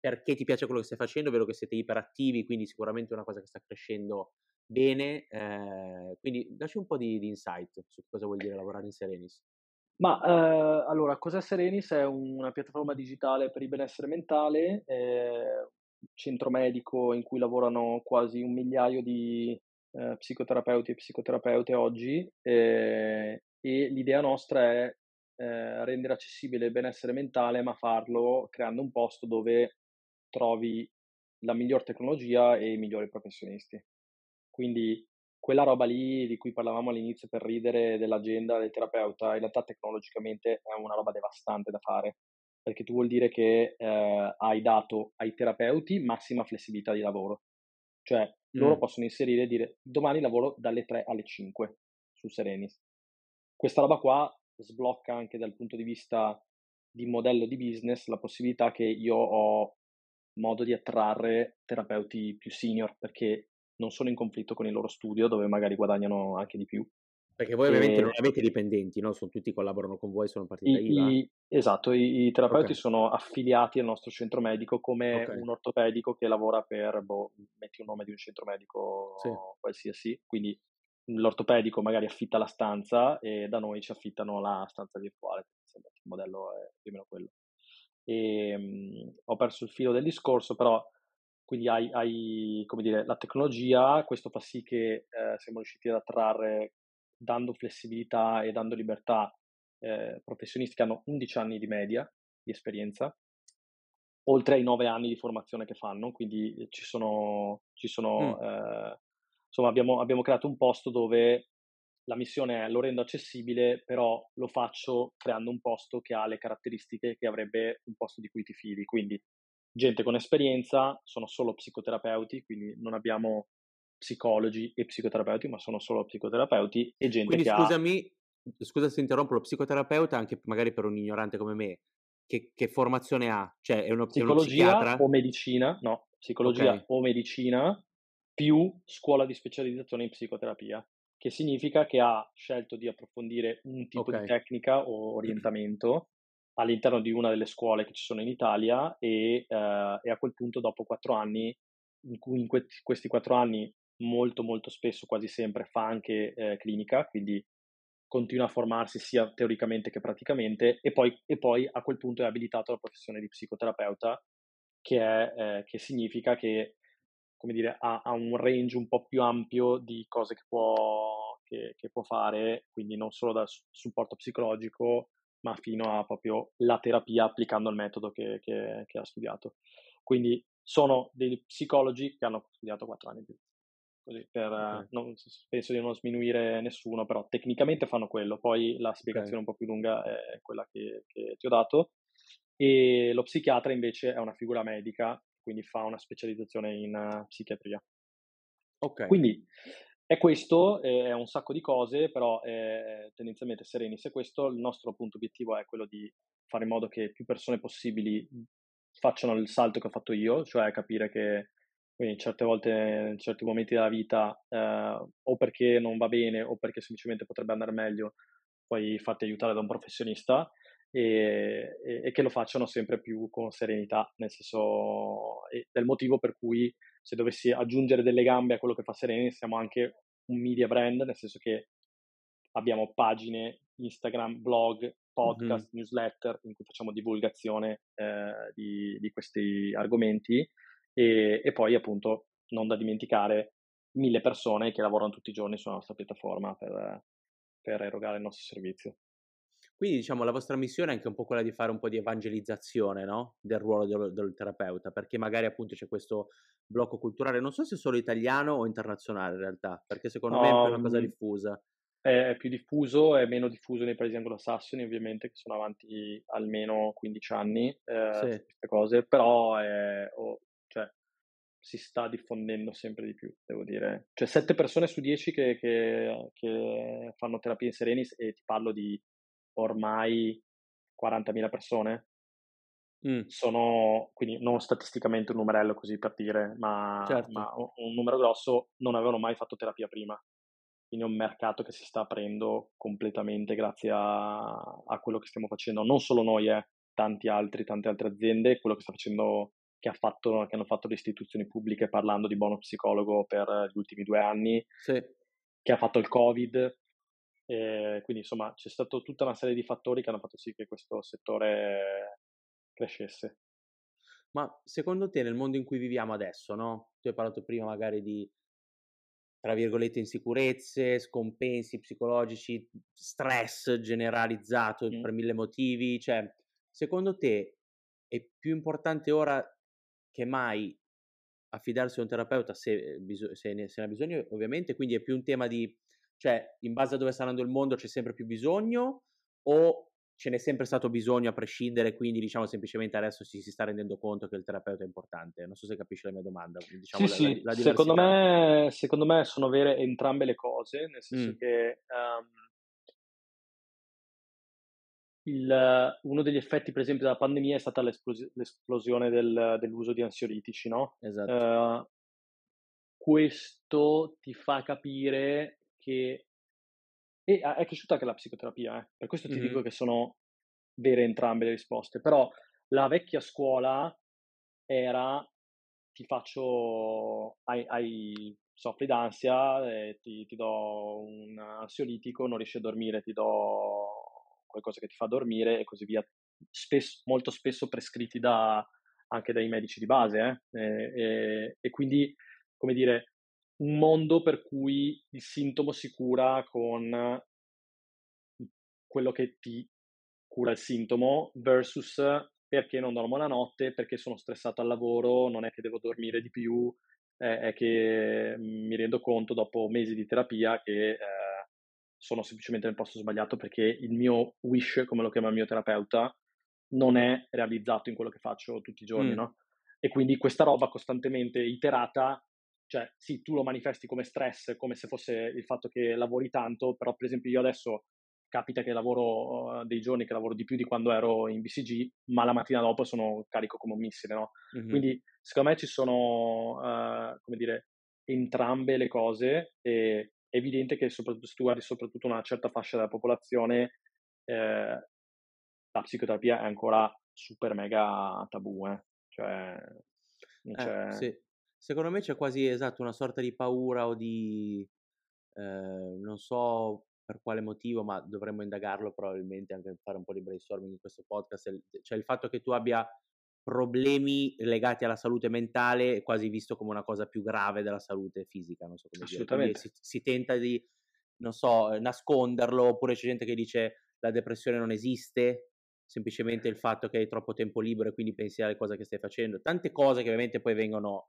perché ti piace quello che stai facendo, vedo che siete iperattivi, quindi sicuramente è una cosa che sta crescendo bene, eh, quindi dacci un po' di, di, insight su cosa vuol dire lavorare in Serenis. Ma eh, allora, cos'è Serenis? È una piattaforma digitale per il benessere mentale, eh, centro medico in cui lavorano quasi un migliaio di eh, psicoterapeuti e psicoterapeute oggi eh, e l'idea nostra è eh, rendere accessibile il benessere mentale ma farlo creando un posto dove trovi la miglior tecnologia e i migliori professionisti. Quindi quella roba lì di cui parlavamo all'inizio per ridere dell'agenda del terapeuta, in realtà tecnologicamente è una roba devastante da fare perché tu vuol dire che eh, hai dato ai terapeuti massima flessibilità di lavoro. Cioè, loro mm. possono inserire e dire domani lavoro dalle 3 alle 5 su Serenis. Questa roba qua sblocca anche dal punto di vista di modello di business la possibilità che io ho modo di attrarre terapeuti più senior perché non sono in conflitto con il loro studio dove magari guadagnano anche di più perché voi ovviamente e... non avete dipendenti, no? Sono tutti collaborano con voi, sono partita I, IVA. I, esatto, i, i terapeuti okay. sono affiliati al nostro centro medico come okay. un ortopedico che lavora per, boh, metti un nome di un centro medico sì. qualsiasi, quindi l'ortopedico magari affitta la stanza e da noi ci affittano la stanza virtuale, il modello è più o meno quello. E, um, ho perso il filo del discorso, però quindi hai, hai come dire, la tecnologia, questo fa sì che eh, siamo riusciti ad attrarre dando flessibilità e dando libertà eh, professionisti che hanno 11 anni di media di esperienza, oltre ai 9 anni di formazione che fanno, quindi ci sono, ci sono mm. eh, insomma abbiamo, abbiamo creato un posto dove la missione è lo rendo accessibile, però lo faccio creando un posto che ha le caratteristiche che avrebbe un posto di cui ti fidi, quindi gente con esperienza, sono solo psicoterapeuti, quindi non abbiamo psicologi e psicoterapeuti, ma sono solo psicoterapeuti e gente Quindi, che scusami, ha... scusa se interrompo, lo psicoterapeuta anche magari per un ignorante come me, che, che formazione ha? Cioè è uno, psicologia è o medicina? No, psicologia okay. o medicina più scuola di specializzazione in psicoterapia, che significa che ha scelto di approfondire un tipo okay. di tecnica o orientamento all'interno di una delle scuole che ci sono in Italia e, uh, e a quel punto dopo quattro anni in cui in que- questi quattro anni molto molto spesso, quasi sempre, fa anche eh, clinica, quindi continua a formarsi sia teoricamente che praticamente e poi, e poi a quel punto è abilitato alla professione di psicoterapeuta, che, è, eh, che significa che come dire, ha, ha, un range un po' più ampio di cose che può, che, che può fare, quindi non solo dal supporto psicologico, ma fino a proprio la terapia applicando il metodo che, che, che ha studiato. Quindi sono dei psicologi che hanno studiato quattro anni più così per, okay. non, penso di non sminuire nessuno, però tecnicamente fanno quello, poi la spiegazione okay. un po' più lunga è quella che, che, ti ho dato. E lo psichiatra invece è una figura medica, quindi fa una specializzazione in uh, psichiatria. Ok. Quindi è questo, è un sacco di cose, però è tendenzialmente sereni. Se questo, il nostro appunto obiettivo è quello di fare in modo che più persone possibili facciano il salto che ho fatto io, cioè capire che quindi certe volte, in certi momenti della vita, eh, o perché non va bene o perché semplicemente potrebbe andare meglio, poi fatti aiutare da un professionista e, e, e, che lo facciano sempre più con serenità, nel senso del motivo per cui se dovessi aggiungere delle gambe a quello che fa Sereni siamo anche un media brand, nel senso che abbiamo pagine Instagram, blog, podcast, mm-hmm. newsletter in cui facciamo divulgazione eh, di, di, questi argomenti e, e, poi appunto non da dimenticare mille persone che lavorano tutti i giorni sulla nostra piattaforma per, per erogare il nostro servizio. Quindi diciamo la vostra missione è anche un po' quella di fare un po' di evangelizzazione no? del ruolo del, del, terapeuta, perché magari appunto c'è questo blocco culturale, non so se è solo italiano o internazionale in realtà, perché secondo me è una cosa diffusa. È più diffuso, è meno diffuso nei paesi anglosassoni ovviamente, che sono avanti almeno 15 anni eh, sì. queste cose, però è, oh, cioè, si sta diffondendo sempre di più, devo dire. Cioè 7 persone su 10 che, che, che fanno terapia in Serenis e ti parlo di ormai 40.000 persone. Mm. Sono quindi non statisticamente un numerello così per dire, ma, certo. ma un numero grosso non avevano mai fatto terapia prima. Quindi è un mercato che si sta aprendo completamente grazie a, a quello che stiamo facendo. Non solo noi, eh, tanti altri, tante altre aziende, quello che sta facendo che, ha fatto, che hanno fatto le istituzioni pubbliche parlando di bonus psicologo per gli ultimi due anni, sì. che ha fatto il Covid, e quindi insomma c'è stata tutta una serie di fattori che hanno fatto sì che questo settore crescesse. Ma secondo te nel mondo in cui viviamo adesso, no? Tu hai parlato prima magari di, tra virgolette, insicurezze, scompensi psicologici, stress generalizzato mm. per mille motivi, cioè secondo te è più importante ora che mai affidarsi a un terapeuta se, se ne, se ne ha bisogno, ovviamente, quindi è più un tema di cioè, in base a dove sta andando il mondo c'è sempre più bisogno o ce n'è sempre stato bisogno a prescindere, quindi diciamo semplicemente adesso si, si sta rendendo conto che il terapeuta è importante. Non so se capisci la mia domanda. Diciamo sì, la, sì. La, la secondo, me, secondo, me, sono vere entrambe le cose, nel senso mm. che um, il, uno degli effetti, per esempio, della pandemia è stata l'esplos- l'esplosione del, dell'uso di ansiolitici, no? Esatto. Uh, questo ti fa capire che e è cresciuta anche la psicoterapia, eh. per questo ti mm-hmm. dico che sono vere entrambe le risposte, però la vecchia scuola era ti faccio, hai, hai soffri d'ansia, eh, ti, ti, do un ansiolitico, non riesci a dormire, ti do qualcosa che ti fa dormire e così via, spesso, molto spesso prescritti da, anche dai medici di base, eh? e, e, e quindi, come dire, un mondo per cui il sintomo si cura con quello che ti cura il sintomo versus perché non dormo la notte, perché sono stressato al lavoro, non è che devo dormire di più, eh, è che mi rendo conto dopo mesi di terapia che eh, sono semplicemente nel posto sbagliato perché il mio wish, come lo chiama il mio terapeuta, non è realizzato in quello che faccio tutti i giorni, mm. no? E quindi questa roba costantemente iterata cioè sì, tu lo manifesti come stress, come se fosse il fatto che lavori tanto, però per esempio io adesso capita che lavoro uh, dei giorni che lavoro di più di quando ero in BCG, ma la mattina dopo sono carico come un missile, no? Mm-hmm. Quindi secondo me ci sono, uh, come dire, entrambe le cose e è evidente che soprattutto se tu guardi soprattutto una certa fascia della popolazione, eh, la psicoterapia è ancora super mega tabù, eh? Cioè, eh, sì. Secondo me c'è quasi, esatto, una sorta di paura o di, eh, non so per quale motivo, ma dovremmo indagarlo probabilmente anche fare un po' di brainstorming in questo podcast, cioè il fatto che tu abbia problemi legati alla salute mentale è quasi visto come una cosa più grave della salute fisica, non so come dire. Si, si, tenta di, non so, nasconderlo, oppure c'è gente che dice la depressione non esiste, semplicemente il fatto che hai troppo tempo libero e quindi pensi alle cose che stai facendo. Tante cose che ovviamente poi vengono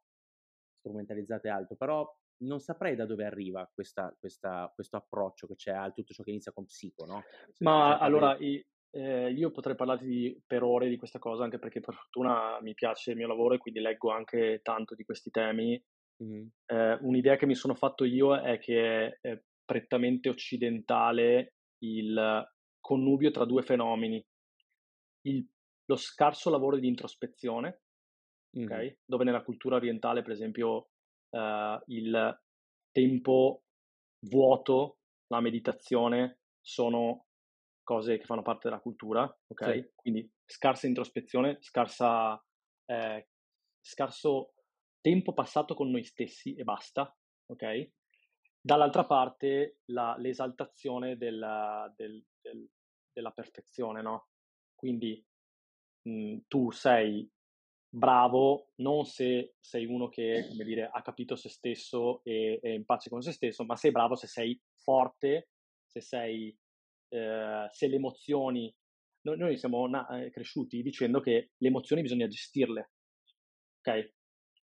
strumentalizzate alto, però non saprei da dove arriva questa, questa, questo approccio che c'è a tutto ciò che inizia con psico, no? Se Ma allora, i, eh, io potrei parlarti per ore di questa cosa, anche perché per fortuna mi piace il mio lavoro e quindi leggo anche tanto di questi temi. Mm-hmm. Eh, un'idea che mi sono fatto io è che è prettamente occidentale il connubio tra due fenomeni. Il, lo scarso lavoro di introspezione, mm. okay? dove nella cultura orientale, per esempio, uh, il tempo vuoto, la meditazione sono cose che fanno parte della cultura, ok? Sì. Quindi scarsa introspezione, scarsa, eh, scarso tempo passato con noi stessi e basta, ok? Dall'altra parte la, l'esaltazione della, del, del, della perfezione, no? Quindi mh, tu sei bravo non se sei uno che, dire, ha capito se stesso e è in pace con se stesso, ma sei bravo se sei forte, se sei, eh, se le emozioni, noi, noi siamo na- eh, cresciuti dicendo che le emozioni bisogna gestirle, ok?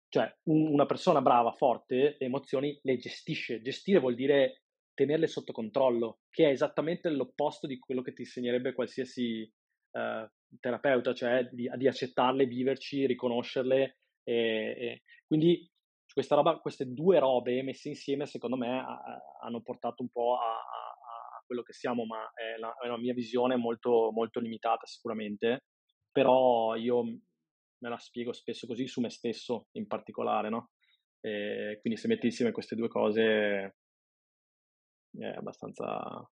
Cioè, un, una persona brava, forte, le emozioni le gestisce. Gestire vuol dire tenerle sotto controllo, che è esattamente l'opposto di quello che ti insegnerebbe qualsiasi eh, terapeuta, cioè di, di, accettarle, viverci, riconoscerle. E, e quindi roba, queste due robe messe insieme, secondo me, a, a, hanno portato un po' a, a, quello che siamo, ma è, la, è una mia visione molto, molto limitata sicuramente. Però io me la spiego spesso così su me stesso in particolare, no? E quindi se metti insieme queste due cose è abbastanza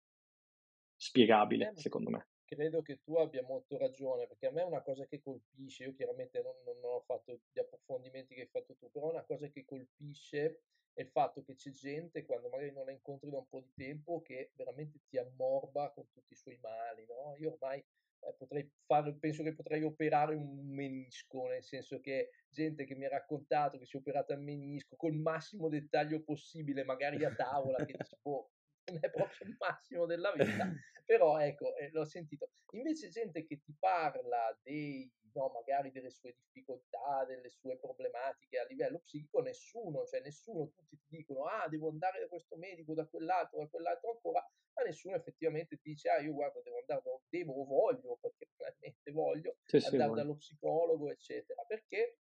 spiegabile, secondo me credo che tu abbia molto ragione, perché a me è una cosa che colpisce, io chiaramente non, non, ho fatto gli approfondimenti che hai fatto tu, però una cosa che colpisce è il fatto che c'è gente, quando magari non la incontri da un po' di tempo, che veramente ti ammorba con tutti i suoi mali, no? Io ormai eh, potrei fare, penso che potrei operare un menisco, nel senso che gente che mi ha raccontato che si è operata il menisco col massimo dettaglio possibile, magari a tavola, che dice, boh, non è proprio il massimo della vita, però ecco, eh, l'ho sentito. Invece gente che ti parla dei, no, magari delle sue difficoltà, delle sue problematiche a livello psichico, nessuno, cioè nessuno, tutti ti dicono, ah, devo andare da questo medico, da quell'altro, da quell'altro ancora, ma nessuno effettivamente ti dice, ah, io guarda, devo andare, devo o voglio, perché probabilmente voglio, sì, andare sì, dallo psicologo, eccetera, perché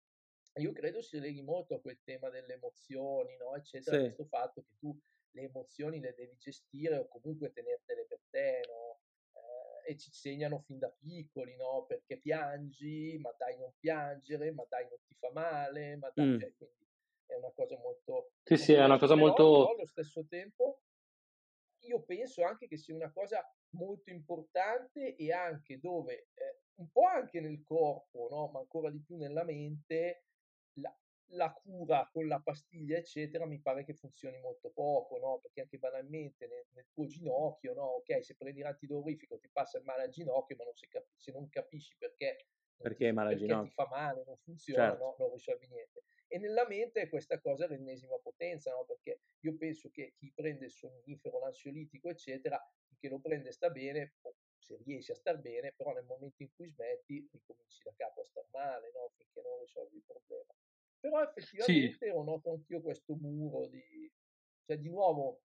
io credo si leghi molto a quel tema delle emozioni, no, eccetera, sì. questo fatto che tu le emozioni le devi gestire o comunque tenertele per te, no? Eh, e ci insegnano fin da piccoli, no? Perché piangi, ma dai non piangere, ma dai non ti fa male, ma dai, mm. cioè, quindi è una cosa molto... Sì, sì, è una cosa però, molto... Però allo stesso tempo io penso anche che sia una cosa molto importante e anche dove, eh, un po' anche nel corpo, no? ma ancora di più nella mente, la, la cura con la pastiglia, eccetera, mi pare che funzioni molto poco, no? Perché anche banalmente nel, nel tuo ginocchio, no? Ok, se prendi l'antidolorifico ti passa il male al ginocchio, ma non cap- se non capisci perché, perché, ti, male perché ti fa male, non funziona, certo. no? non risolvi niente. E nella mente questa cosa è l'ennesima potenza, no? Perché io penso che chi prende il sonnifero, l'ansiolitico, eccetera, che lo prende sta bene, se riesci a star bene, però nel momento in cui smetti ricominci da capo a star male, no? Finché non risolvi il problema. Però effettivamente sì. ho noto anch'io questo muro di... cioè di nuovo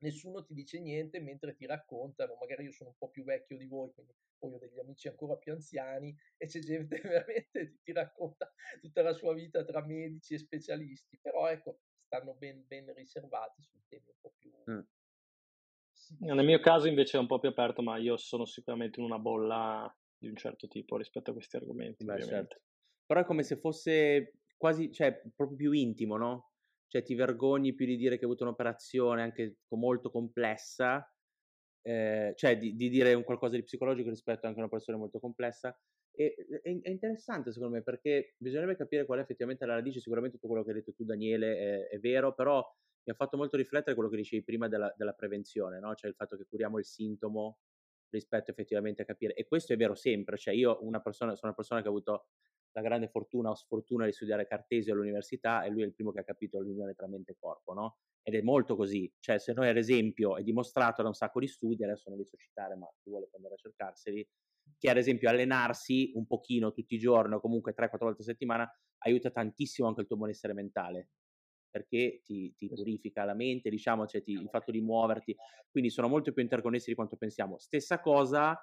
nessuno ti dice niente mentre ti raccontano, magari io sono un po' più vecchio di voi, quindi poi ho degli amici ancora più anziani e c'è gente veramente che ti racconta tutta la sua vita tra medici e specialisti, però ecco, stanno ben, ben riservati su temi un po' più... Mm. Sì. Nel mio caso invece è un po' più aperto, ma io sono sicuramente in una bolla di un certo tipo rispetto a questi argomenti. Beh, certo. Però è come se fosse quasi, cioè, proprio più intimo, no? Cioè, ti vergogni più di dire che hai avuto un'operazione anche molto complessa, eh, cioè di, di, dire un qualcosa di psicologico rispetto anche a una persona molto complessa. E, è, è, interessante secondo me perché bisognerebbe capire qual è effettivamente la radice. Sicuramente tutto quello che hai detto tu, Daniele, è, è vero, però mi ha fatto molto riflettere quello che dicevi prima della, della prevenzione, no? Cioè il fatto che curiamo il sintomo rispetto effettivamente a capire. E questo è vero sempre. Cioè, io una persona, sono una persona che ha avuto la grande fortuna o sfortuna di studiare Cartesio all'università e lui è il primo che ha capito l'unione tra mente e corpo, no? Ed è molto così, cioè se noi ad esempio è dimostrato da un sacco di studi, adesso non vi so citare, ma chi vuole andare a cercarseli, che ad esempio allenarsi un pochino tutti i giorni o comunque 3-4 volte a settimana aiuta tantissimo anche il tuo benessere mentale perché ti, ti, purifica la mente, diciamo, cioè ti, il fatto di muoverti, quindi sono molto più interconnessi di quanto pensiamo. Stessa cosa,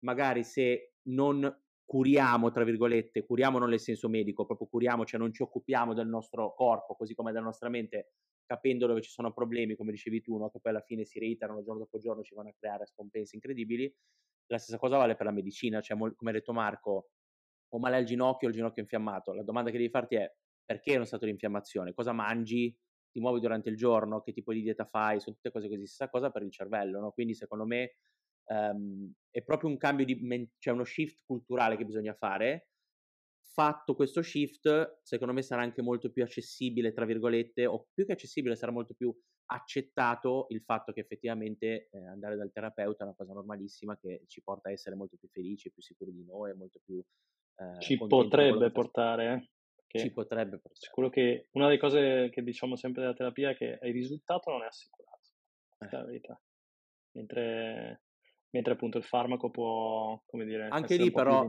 magari se non curiamo, tra virgolette, curiamo non nel senso medico, proprio curiamo, cioè non ci occupiamo del nostro corpo, così come della nostra mente, capendo dove ci sono problemi, come dicevi tu, no? che poi alla fine si reiterano giorno dopo giorno, ci vanno a creare scompense incredibili. La stessa cosa vale per la medicina, cioè come ha detto Marco, ho male al ginocchio, il ginocchio infiammato. La domanda che devi farti è perché è uno stato di infiammazione? Cosa mangi? Ti muovi durante il giorno? Che tipo di dieta fai? Sono tutte cose così. Stessa cosa per il cervello, no? Quindi secondo me um, è proprio un cambio di, men- cioè uno shift culturale che bisogna fare. Fatto questo shift, secondo me sarà anche molto più accessibile, tra virgolette, o più che accessibile, sarà molto più accettato il fatto che effettivamente eh, andare dal terapeuta è una cosa normalissima che ci porta a essere molto più felici, più sicuri di noi, molto più... Eh, ci potrebbe portare, eh? Ci potrebbe portare. Sicuro che una delle cose che diciamo sempre della terapia è che il risultato non è assicurato, eh. è la verità. Mentre, mentre appunto il farmaco può, come dire, anche lì però,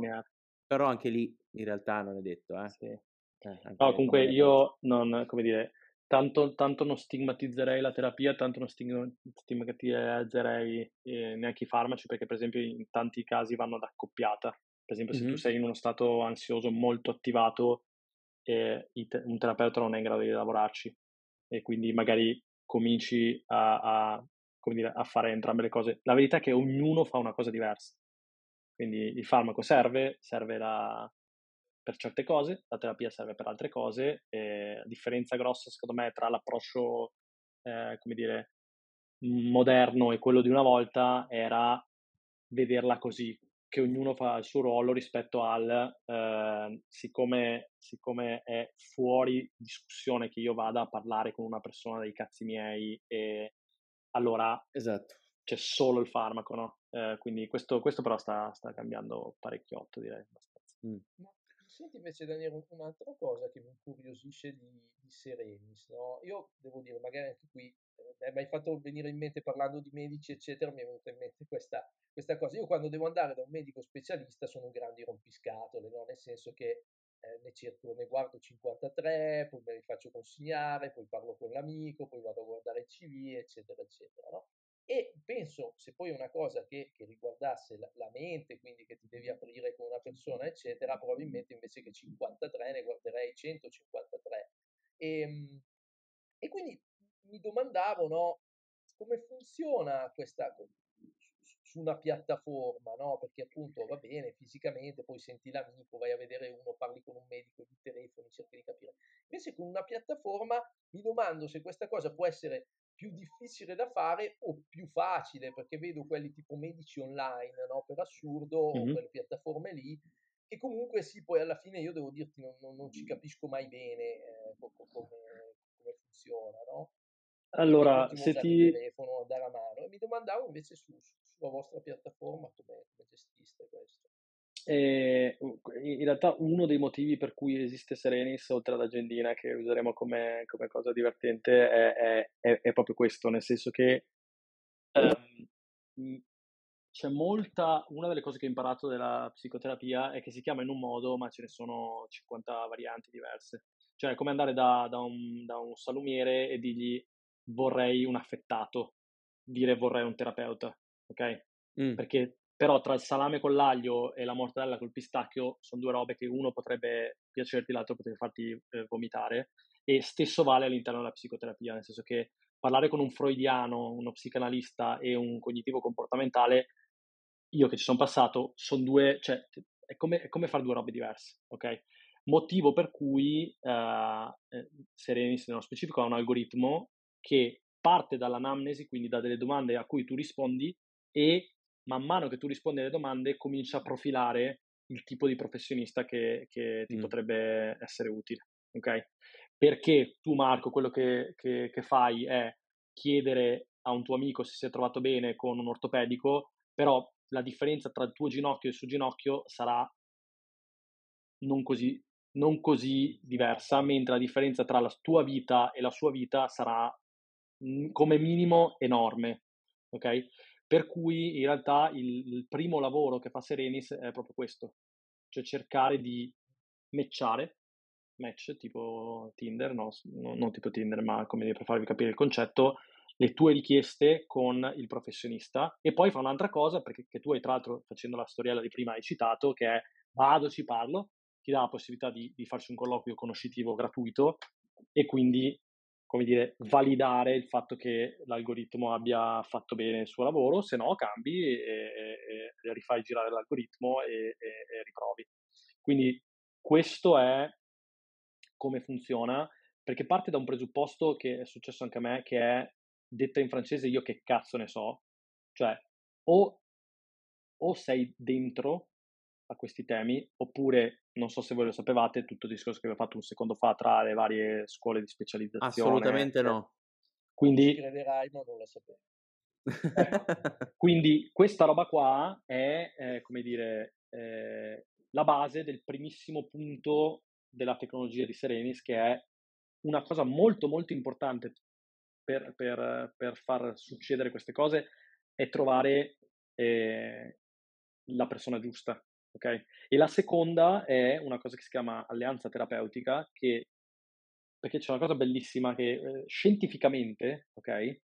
però anche lì in realtà non è detto, eh? Sì. Eh, no, comunque io non, come dire, tanto, tanto, non stigmatizzerei la terapia, tanto non stigmatizzerei eh, neanche i farmaci, perché per esempio in tanti casi vanno ad accoppiata. Per esempio, mm-hmm. se tu sei in uno stato ansioso molto attivato, eh, un terapeuta non è in grado di lavorarci e quindi magari cominci a, a, dire, a fare entrambe le cose. La verità è che ognuno fa una cosa diversa. Quindi il farmaco serve, serve la, per certe cose, la terapia serve per altre cose. E la differenza grossa, secondo me, tra l'approccio, eh, come dire, moderno e quello di una volta era vederla così, che ognuno fa il suo ruolo rispetto al, eh, siccome, siccome è fuori discussione che io vada a parlare con una persona dei cazzi miei e allora esatto. c'è solo il farmaco, no? Eh, quindi questo, questo però sta, sta cambiando parecchiotto, direi. Mm. Senti invece Daniele un'altra cosa che mi incuriosisce di, di Serenis, no? Io devo dire, magari anche qui eh, mi hai fatto venire in mente parlando di medici eccetera, mi è venuta in mente questa, questa cosa. Io quando devo andare da un medico specialista sono un grande rompiscatole, no? nel senso che eh, ne cerco, ne guardo 53, poi me li faccio consegnare, poi parlo con l'amico, poi vado a guardare il CV, eccetera, eccetera. No? E penso, se poi è una cosa che, che riguardasse la, la, mente, quindi che ti devi aprire con una persona, eccetera, probabilmente invece che 53 ne guarderei 153. E, ehm, e quindi mi domandavo, no, come funziona questa su una piattaforma, no? Perché appunto va bene fisicamente, poi senti l'amico, vai a vedere uno, parli con un medico di telefono, cerchi di capire. Invece con una piattaforma mi domando se questa cosa può essere più difficile da fare o più facile, perché vedo quelli tipo medici online, no? per assurdo, mm-hmm. quelle piattaforme lì, che comunque sì, poi alla fine io devo dirti non, non, non ci capisco mai bene eh, come, come, funziona, no? Allora, se ti... telefono, dare a mano. E mi domandavo invece su, sulla vostra piattaforma come, come gestiste questo. E in realtà uno dei motivi per cui esiste Serenis, oltre all'agendina che useremo come, come cosa divertente, è, è, è, proprio questo, nel senso che um, c'è molta, una delle cose che ho imparato della psicoterapia è che si chiama in un modo, ma ce ne sono 50 varianti diverse. Cioè è come andare da, da, un, da un salumiere e dirgli vorrei un affettato, dire vorrei un terapeuta, ok? Mm. Perché però tra il salame con l'aglio e la mortadella col pistacchio sono due robe che uno potrebbe piacerti, l'altro potrebbe farti eh, vomitare e stesso vale all'interno della psicoterapia, nel senso che parlare con un freudiano, uno psicanalista e un cognitivo comportamentale, io che ci sono passato, sono due, cioè è come, è come fare due robe diverse, ok? Motivo per cui uh, Serenis nello specifico ha un algoritmo che parte dall'anamnesi, quindi da delle domande a cui tu rispondi e man mano che tu rispondi alle domande comincia a profilare il tipo di professionista che, che ti mm. potrebbe essere utile. Ok? Perché tu, Marco, quello che, che, che, fai è chiedere a un tuo amico se si è trovato bene con un ortopedico, però la differenza tra il tuo ginocchio e il suo ginocchio sarà non così, non così diversa, mentre la differenza tra la tua vita e la sua vita sarà mm, come minimo enorme. Ok? Per cui in realtà il, il primo lavoro che fa Serenis è proprio questo, cioè cercare di matchare, match tipo Tinder, no, non tipo Tinder, ma come dire, per farvi capire il concetto, le tue richieste con il professionista e poi fa un'altra cosa, perché tu hai tra l'altro, facendo la storiella di prima, hai citato, che è vado, ci parlo, ti dà la possibilità di, di farci un colloquio conoscitivo gratuito e quindi come dire, validare il fatto che l'algoritmo abbia fatto bene il suo lavoro, se no cambi e, e, e rifai girare l'algoritmo e, e, riprovi. Quindi questo è come funziona, perché parte da un presupposto che è successo anche a me, che è detta in francese io che cazzo ne so, cioè o o sei dentro a questi temi, oppure, non so se voi lo sapevate, tutto il discorso che abbiamo fatto un secondo fa tra le varie scuole di specializzazione. Assolutamente no. Quindi, crederai, ma non lo sapevo. Ecco. Quindi questa roba qua è, eh, come dire, eh, la base del primissimo punto della tecnologia di Serenis, che è una cosa molto molto importante per, per, per far succedere queste cose, è trovare eh, la persona giusta. Okay? E la seconda è una cosa che si chiama alleanza terapeutica, che, perché c'è una cosa bellissima che eh, scientificamente, ok?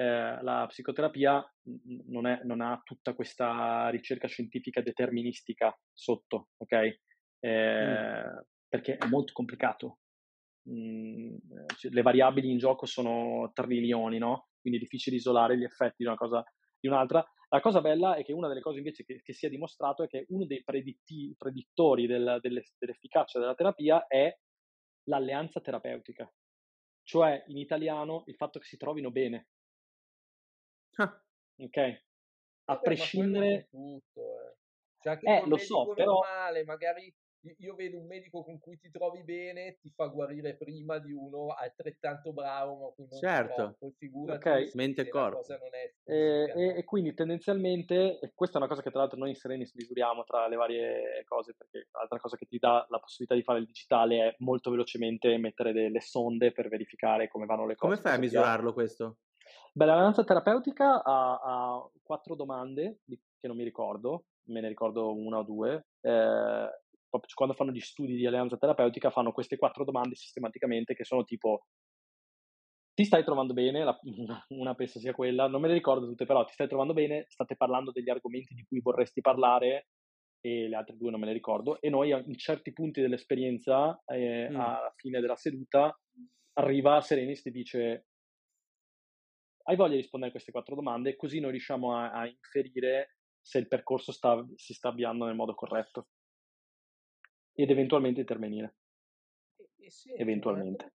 eh, la psicoterapia non, è, non, ha tutta questa ricerca scientifica deterministica sotto, ok? Eh, mm. Perché è molto complicato. Mm, le variabili in gioco sono trilioni, no? Quindi è difficile isolare gli effetti di una cosa di un'altra. La cosa bella è che una delle cose invece che, che si è dimostrato è che uno dei preditti, predittori del, delle, dell'efficacia della terapia è l'alleanza terapeutica, cioè in italiano il fatto che si trovino bene, Ah. Ok? A Vabbè, prescindere... Tutto, eh. Cioè Eh, lo so, però... normale, magari io- vedo un medico con cui ti trovi bene, ti fa guarire prima di uno altrettanto bravo, ma con Certo. trovi. Poi figurati Ok. Mente e la corpo. è E, e- e quindi tendenzialmente, e questa è una cosa che tra l'altro noi in Serenis misuriamo tra le varie cose, perché l'altra cosa che ti dà la possibilità di fare il digitale è molto velocemente mettere delle sonde per verificare come vanno le Come cose. fai a misurarlo questo? Beh, l'alleanza terapeutica ha, ha quattro domande che non mi ricordo, me ne ricordo una o due. Eh, proprio quando fanno gli studi di alleanza terapeutica fanno queste quattro domande sistematicamente che sono tipo ti stai trovando bene? La- una, penso sia quella, non me ne ricordo tutte, però ti stai trovando bene? State parlando degli argomenti di cui vorresti parlare e le altre due non me le ricordo. E noi in certi punti dell'esperienza, eh, Mm. alla fine della seduta, arriva Serenis e ti dice hai voglia di rispondere a queste quattro domande, così noi riusciamo a, a inferire se il percorso sta- si sta avviando nel modo corretto ed eventualmente intervenire, E, e senti, eventualmente.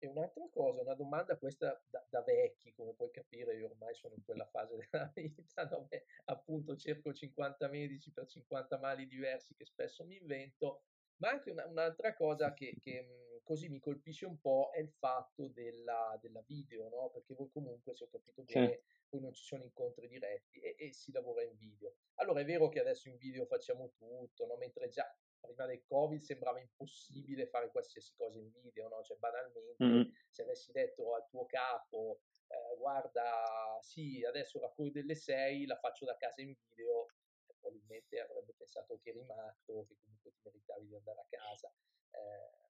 e un'altra cosa, una domanda questa da, da vecchi, come puoi capire, io ormai sono in quella fase della vita dove appunto cerco 50 medici per 50 mali diversi che spesso mi invento, ma anche una- un'altra cosa che, che, mh, così mi colpisce un po' è il fatto della, della video, no? Perché voi comunque, se ho capito Sì. bene, poi non ci sono incontri diretti e, e si lavora in video. Allora è vero che adesso in video facciamo tutto, no? Mentre già prima del Covid sembrava impossibile fare qualsiasi cosa in video, no? Cioè banalmente Mm. se avessi detto al tuo capo, eh, guarda, sì, adesso la call delle 6 la faccio da casa in video, probabilmente avrebbe pensato che eri matto, che comunque ti meritavi di andare a casa. Eh,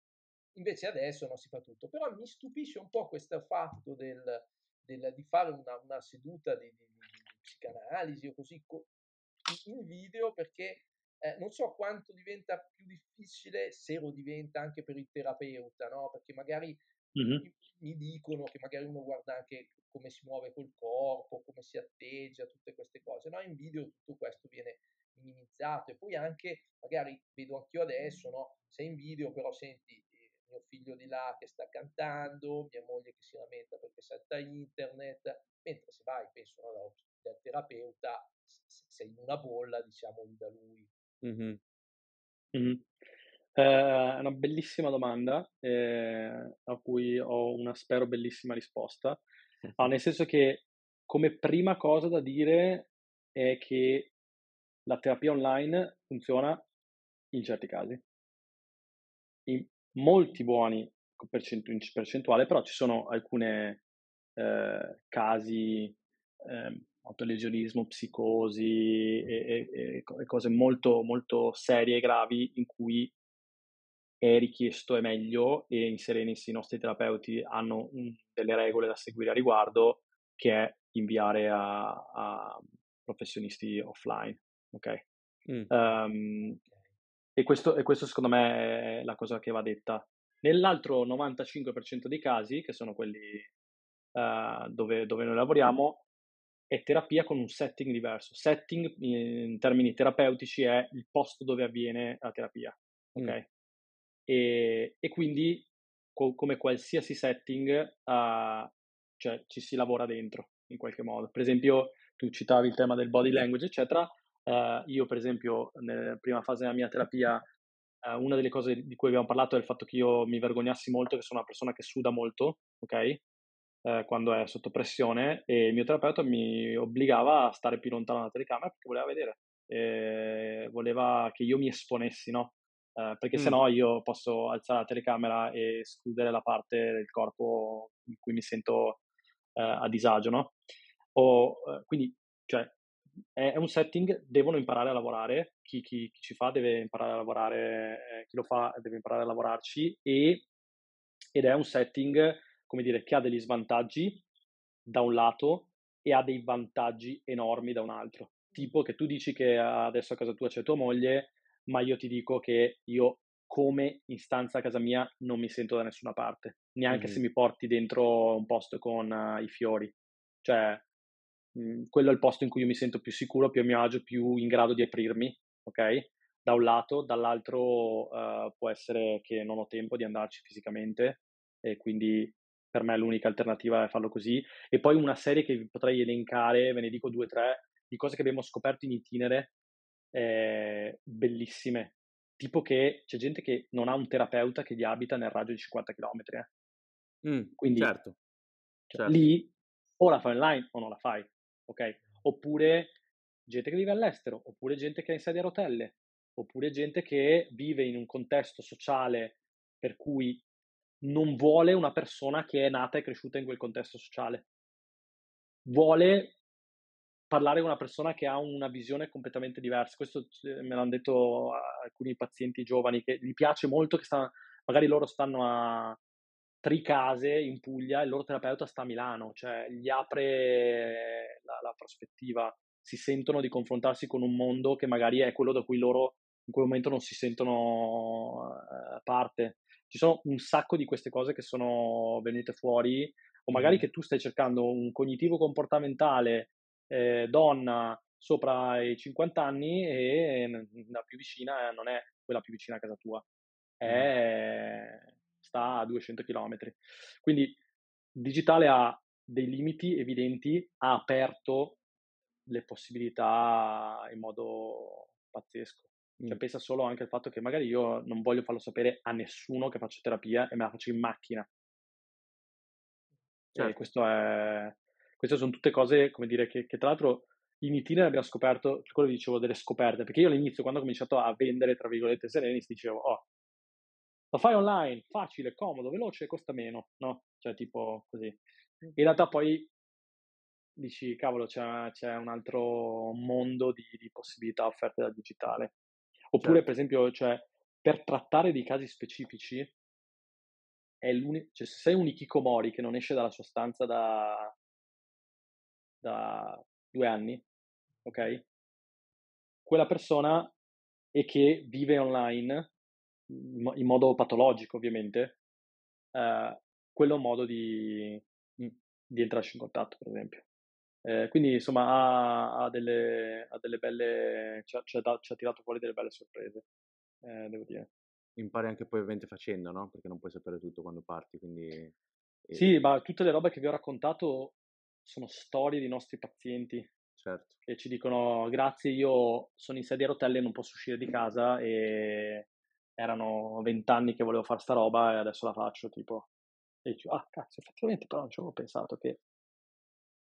invece adesso non si fa tutto, però mi stupisce un po' questo fatto del, del- di fare una, una seduta di, di- di psicanalisi o così co- in video perché eh, non so quanto diventa più difficile, se lo diventa anche per il terapeuta, no? Perché magari Mhm. mi, mi dicono che magari uno guarda anche come si muove col corpo, come si atteggia, tutte queste cose, no? In video tutto questo viene minimizzato e poi anche, magari vedo anch'io adesso, no? Sei in video però senti eh, mio figlio di là che sta cantando, mia moglie che si lamenta perché salta internet, mentre se vai, penso, no, dal, terapeuta, sei in una bolla, diciamo, da lui. Mhm. Mhm. Eh, è una bellissima domanda eh, a cui ho una, spero, bellissima risposta. Ah, nel senso che come prima cosa da dire è che la terapia online funziona in certi casi, in molti buoni percentu- in percentuale, però ci sono alcuni casi, eh, autolesionismo, psicosi e, e- e co- cose molto, molto serie e gravi in cui è richiesto e meglio e in Serenis i nostri terapeuti hanno un- delle regole da seguire a riguardo che è inviare a, a professionisti offline, ok? Mm. Ehm, e, questo, e questo secondo me è la cosa che va detta. Nell'altro 95% dei casi, che sono quelli eh, dove, dove noi lavoriamo, è terapia con un setting diverso. Setting in termini terapeutici è il posto dove avviene la terapia, ok? Mm. E, e quindi, co- come qualsiasi setting, eh, cioè, ci si lavora dentro in qualche modo. Per esempio, tu citavi il tema del body language, eccetera. Uh, io, per esempio, nella prima fase della mia terapia, uh, una delle cose di cui abbiamo parlato è il fatto che io mi vergognassi molto, che sono una persona che suda molto, ok? Uh, quando è sotto pressione, e il mio terapeuta mi obbligava a stare più lontano dalla telecamera perché voleva vedere, e voleva che io mi esponessi, no? perché mm. se no io posso alzare la telecamera e escludere la parte del corpo in cui mi sento a disagio, no? O, quindi, cioè, è, un setting, devono imparare a lavorare, chi, chi, chi ci fa deve imparare a lavorare, eh, chi lo fa deve imparare a lavorarci e, ed è un setting, come dire, che ha degli svantaggi da un lato e ha dei vantaggi enormi da un altro. Tipo che tu dici che adesso a casa tua c'è tua moglie, ma io ti dico che io come in stanza a casa mia non mi sento da nessuna parte, neanche mm-hmm. se mi porti dentro un posto con uh, i fiori. Cioè, Mhmm, quello è il posto in cui io mi sento più sicuro, più a mio agio, più in grado di aprirmi, ok? Da un lato, dall'altro uh, può essere che non ho tempo di andarci fisicamente e quindi per me l'unica alternativa è farlo così. E poi una serie che vi potrei elencare, ve ne dico due o tre, di cose che abbiamo scoperto in itinere, eh, bellissime. Tipo che c'è gente che non ha un terapeuta che gli abita nel raggio di 50 km. Eh. Mm, quindi certo. Cioè, certo. lì o la fai online o non la fai ok? Oppure gente che vive all'estero, oppure gente che è in sedia a rotelle, oppure gente che vive in un contesto sociale per cui non vuole una persona che è nata e cresciuta in quel contesto sociale. Vuole parlare con una persona che ha una visione completamente diversa. Questo me l'hanno detto alcuni pazienti giovani che gli piace molto che sta, magari loro stanno a Tricase in Puglia, il loro terapeuta sta a Milano, cioè gli apre la, la prospettiva, si sentono di confrontarsi con un mondo che magari è quello da cui loro in quel momento non si sentono uh, parte. Ci sono un sacco di queste cose che sono venute fuori, o magari che tu stai cercando un cognitivo comportamentale eh, donna sopra i 50 anni e la più vicina non è quella più vicina a casa tua, è sta a 200 km. Quindi il digitale ha dei limiti evidenti, ha aperto le possibilità in modo pazzesco. Cioè, mm. pensa solo anche al fatto che magari io non voglio farlo sapere a nessuno che faccio terapia e me la faccio in macchina. Certo. questo è, queste sono tutte cose, come dire, che, che tra l'altro in itinere abbiamo scoperto, quello dicevo, delle scoperte, perché io all'inizio, quando ho cominciato a vendere, tra virgolette, Serenis, dicevo, oh, lo fai online, facile, comodo, veloce costa meno, no? Cioè tipo così. In realtà poi dici, cavolo, c'è, c'è un altro mondo di, di, possibilità offerte dal digitale. Oppure, certo. per esempio, cioè, per trattare di casi specifici, è cioè, se sei un Ikikomori che non esce dalla sua stanza da, da due anni, ok? Quella persona e che vive online in modo patologico ovviamente, eh, quello è un modo di, di entrarci in contatto, per esempio. Eh, quindi insomma ha, ha, delle, ha delle, belle, ci ha, ci, ha, ci ha, tirato fuori delle belle sorprese, eh, devo dire. Impari anche poi ovviamente facendo, no? Perché non puoi sapere tutto quando parti, quindi... Sì, ma tutte le robe che vi ho raccontato sono storie di nostri pazienti. Certo. Che ci dicono, grazie, io sono in sedia a rotelle e non posso uscire di casa e erano vent'anni che volevo fare sta roba e adesso la faccio, tipo. E dico, ah, cazzo, effettivamente però non ci avevo pensato che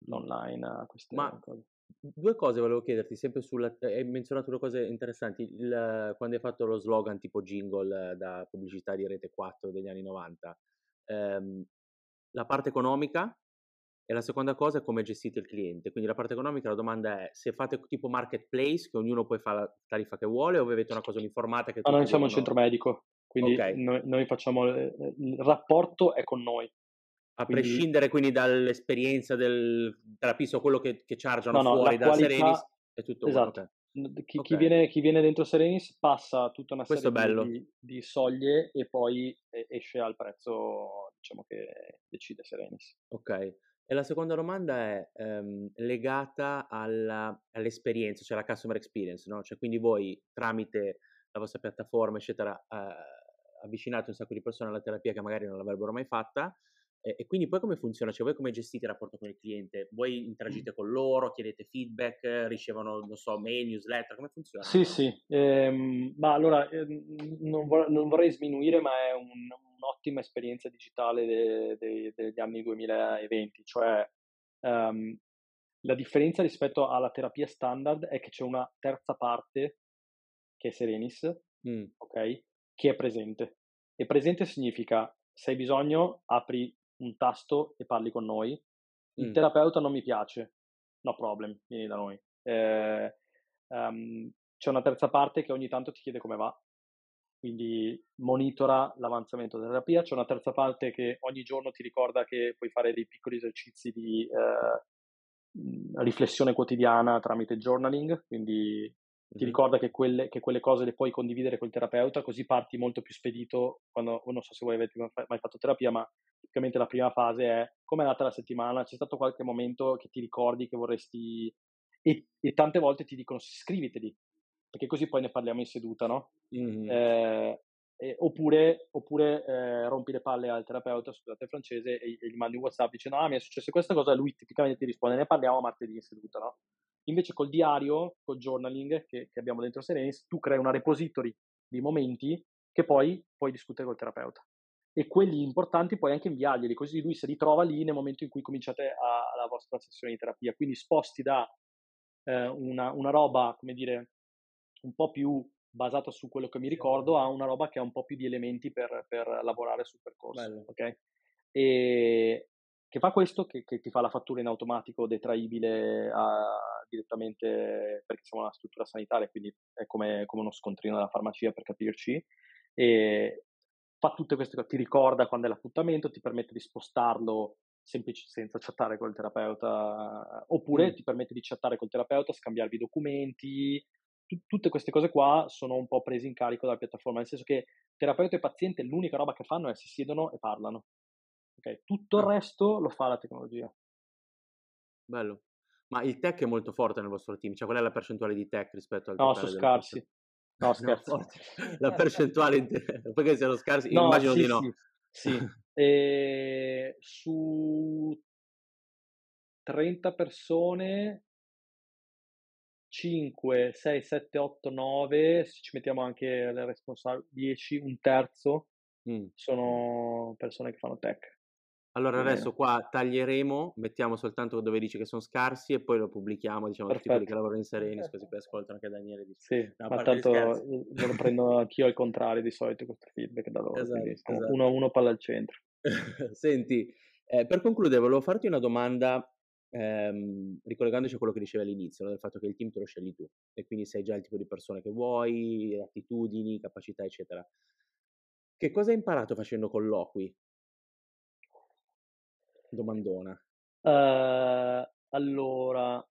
l'online ha queste Ma... cose. Due cose volevo chiederti, sempre sulla... hai menzionato due cose interessanti, il, quando hai fatto lo slogan tipo jingle da pubblicità di Rete 4 degli anni 90, ehm, la parte economica e la seconda cosa è come gestite il cliente. Quindi la parte economica, la domanda è se fate tipo marketplace, che ognuno poi fa la tariffa che vuole, o avete una cosa uniformata che... Ma noi siamo un centro medico, quindi okay. noi, noi, facciamo... Il rapporto è con noi. A quindi... prescindere quindi dall'esperienza del terapista o quello che, che chargiano no, no, fuori da qualità... Serenis, è tutto esatto. Okay. Chi, okay. chi, viene, chi, viene, dentro Serenis passa tutta una Questo serie di, di, soglie e poi esce al prezzo diciamo che decide Serenis. Ok. E la seconda domanda è ehm, legata alla, all'esperienza, cioè alla customer experience, no? Cioè quindi voi tramite la vostra piattaforma, eccetera, eh, avvicinate un sacco di persone alla terapia che magari non l'avrebbero mai fatta. E, e, quindi poi come funziona? Cioè voi come gestite il rapporto con il cliente? Voi interagite con loro, chiedete feedback, ricevono, non so, mail, newsletter, come funziona? Sì, sì, ehm, ma allora eh, non, vor- non, vorrei sminuire, ma è un, un'ottima esperienza digitale de- de- degli anni 2020, cioè um, la differenza rispetto alla terapia standard è che c'è una terza parte, che è Serenis, mm. ok? Che è presente. E presente significa, se hai bisogno, apri un tasto e parli con noi. Il mm. terapeuta non mi piace, no problem, vieni da noi. Eh, um, c'è una terza parte che ogni tanto ti chiede come va, quindi monitora l'avanzamento della terapia. C'è una terza parte che ogni giorno ti ricorda che puoi fare dei piccoli esercizi di eh, riflessione quotidiana tramite journaling, quindi. Ti ricorda che quelle, che quelle, cose le puoi condividere col terapeuta, così parti molto più spedito quando, non so se voi avete mai fatto terapia, ma tipicamente la prima fase è come è andata la settimana, c'è stato qualche momento che ti ricordi che vorresti... E, e tante volte ti dicono scriviteli, perché così poi ne parliamo in seduta, no? Mm-hmm. Eh, eh, oppure, oppure eh, rompi le palle al terapeuta, scusate il francese, e, e, gli mandi un WhatsApp dicendo: Ah, mi è successa questa cosa. Lui tipicamente ti risponde: Ne parliamo martedì in seduta, no? Invece col diario, col journaling che, che abbiamo dentro Serenis, tu crei una repository di momenti che poi puoi discutere col terapeuta. E quelli importanti puoi anche inviarglieli, così lui si ritrova lì nel momento in cui cominciate a, la vostra sessione di terapia. Quindi sposti da eh, una, una roba, come dire, un po' più basato su quello che mi ricordo a una roba che ha un po' più di elementi per, per lavorare sul percorso. Okay? E che fa questo, che, che, ti fa la fattura in automatico detraibile a, direttamente perché siamo una struttura sanitaria, quindi è come, come uno scontrino della farmacia per capirci. E fa tutte queste cose, ti ricorda quando è l'appuntamento, ti permette di spostarlo semplice senza chattare col terapeuta, oppure mm. ti permette di chattare col terapeuta, scambiarvi documenti, tutte queste cose qua sono un po' prese in carico dalla piattaforma, nel senso che terapeuta e paziente l'unica roba che fanno è si siedono e parlano. Okay? Tutto il ah. resto lo fa la tecnologia. Bello. Ma il tech è molto forte nel vostro team, cioè qual è la percentuale di tech rispetto al No, sono scarsi. No, scherzo. No, la percentuale, perché siano scarsi? No, Immagino sì, di no. Sì, sì. E su 30 persone 5, 6, 7, 8, 9, se ci mettiamo anche le responsabili, 10, un terzo mm. sono persone che fanno tech. Allora adesso qua taglieremo, mettiamo soltanto dove dice che sono scarsi e poi lo pubblichiamo, diciamo, tutti quelli che lavorano in Serenis, così poi ascoltano anche Daniele. Dice. Sì, no, ma tanto lo prendo anch'io al contrario di solito questo feedback da loro, esatto, esatto. uno a uno palla al centro. Senti, eh, per concludere volevo farti una domanda ehm, ricollegandoci a quello che dicevi all'inizio, no? del fatto che il team te lo scegli tu e quindi sei già il tipo di persone che vuoi, attitudini, capacità, eccetera. Che cosa hai imparato facendo colloqui? Domandona. Uh, allora,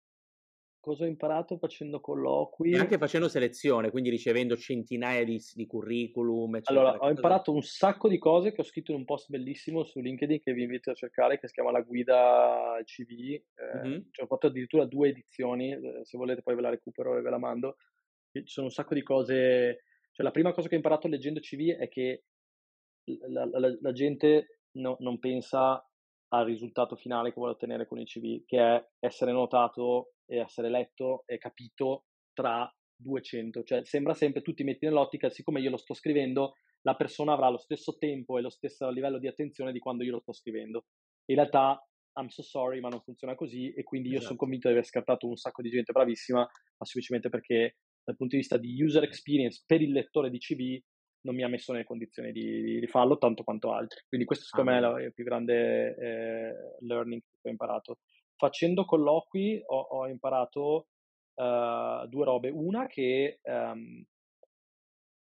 cosa ho imparato facendo colloqui? E anche facendo selezione, quindi ricevendo centinaia di, di curriculum. Eccetera. Allora, ho imparato un sacco di cose che ho scritto in un post bellissimo su LinkedIn che vi invito a cercare, che si chiama La guida CV. Eh, mm-hmm. Cioè, ho fatto addirittura due edizioni, eh, se volete poi ve la recupero e ve la mando. Ci sono un sacco di cose. Cioè, la prima cosa che ho imparato leggendo CV è che la, la, la gente no, non pensa al risultato finale che vuole ottenere con il CV, che è essere notato e essere letto e capito tra 200. Cioè sembra sempre, tu ti metti nell'ottica, siccome io lo sto scrivendo, la persona avrà lo stesso tempo e lo stesso livello di attenzione di quando io lo sto scrivendo. In realtà, I'm so sorry, ma non funziona così e quindi io esatto. sono convinto di aver scartato un sacco di gente bravissima, ma semplicemente perché dal punto di vista di user experience per il lettore di CV non mi ha messo nelle condizioni di, di farlo tanto quanto altri. Quindi questo secondo ah, me è il più grande eh, learning che ho imparato. Facendo colloqui ho, ho imparato uh, due robe. Una che um,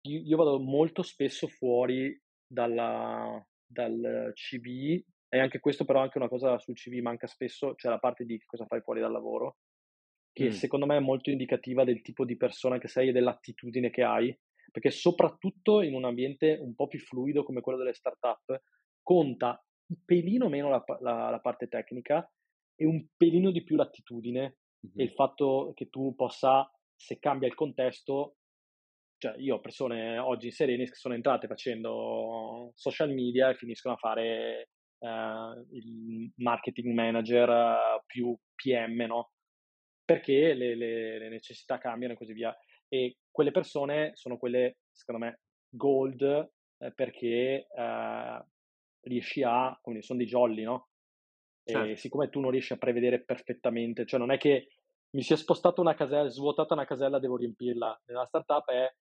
io, io, vado molto spesso fuori dalla, dal CV e anche questo però anche una cosa sul CV manca spesso, cioè la parte di cosa fai fuori dal lavoro, che mm. secondo me è molto indicativa del tipo di persona che sei e dell'attitudine che hai perché soprattutto in un ambiente un po' più fluido come quello delle startup conta un pelino meno la, la, la parte tecnica e un pelino di più l'attitudine mm-hmm. e il fatto che tu possa, se cambia il contesto, cioè io ho persone oggi in Serenis che sono entrate facendo social media e finiscono a fare uh, il marketing manager più PM, no? Perché le, le, le, necessità cambiano e così via. E quelle persone sono quelle, secondo me, gold eh, perché eh, riesci a, dire, sono dei jolly, no? E certo. siccome tu non riesci a prevedere perfettamente, cioè non è che mi si è spostata una casella, svuotata una casella, devo riempirla. Nella startup è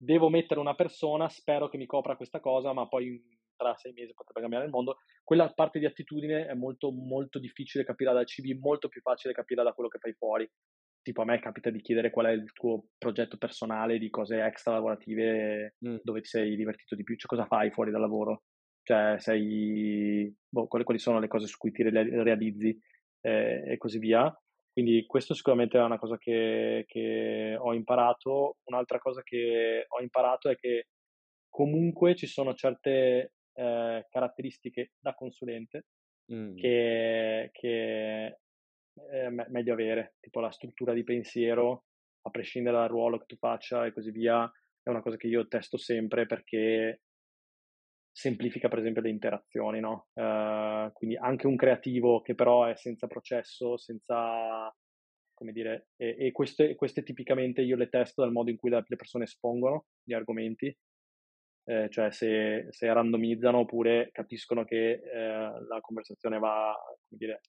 devo mettere una persona, spero che mi copra questa cosa, ma poi tra sei mesi potrebbe cambiare il mondo. Quella parte di attitudine è molto, molto difficile capire dal CV, molto più facile capire da quello che fai fuori. Tipo a me capita di chiedere qual è il tuo progetto personale di cose extra lavorative mm. dove ti sei divertito di più, cioè cosa fai fuori dal lavoro, cioè sei, boh, quali, quali sono le cose su cui ti realizzi eh, e così via. Quindi questo sicuramente è una cosa che, che, ho imparato. Un'altra cosa che ho imparato è che comunque ci sono certe eh, caratteristiche da consulente mm. che, che, me- meglio avere, tipo la struttura di pensiero, a prescindere dal ruolo che tu faccia e così via, è una cosa che io testo sempre perché semplifica per esempio le interazioni, no? Uh, quindi anche un creativo che però è senza processo, senza, come dire, e, e queste, queste, tipicamente io le testo dal modo in cui le persone espongono gli argomenti, eh, cioè se, se, randomizzano oppure capiscono che eh, la conversazione va, come dire,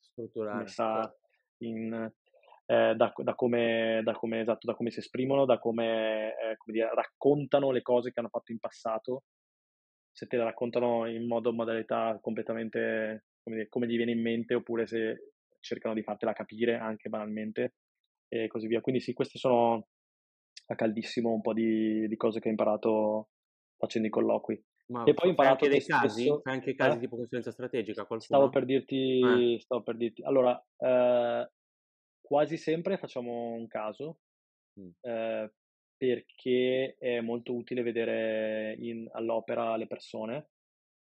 certo. In, eh, da, da, come, da, come, esatto, da come si esprimono, da come, eh, come dire, raccontano le cose che hanno fatto in passato se te la raccontano in modo, modalità completamente come, dire, come gli viene in mente, oppure se cercano di fartela capire anche banalmente e così via. Quindi sì, queste sono a caldissimo un po' di, di cose che ho imparato facendo i colloqui. Ma e poi ho imparato anche dei casi, spesso, anche casi eh? tipo consulenza strategica, qualcuno? Stavo per dirti, eh. stavo per dirti. allora, eh, quasi sempre facciamo un caso, mm. eh, perché è molto utile vedere in, all'opera le persone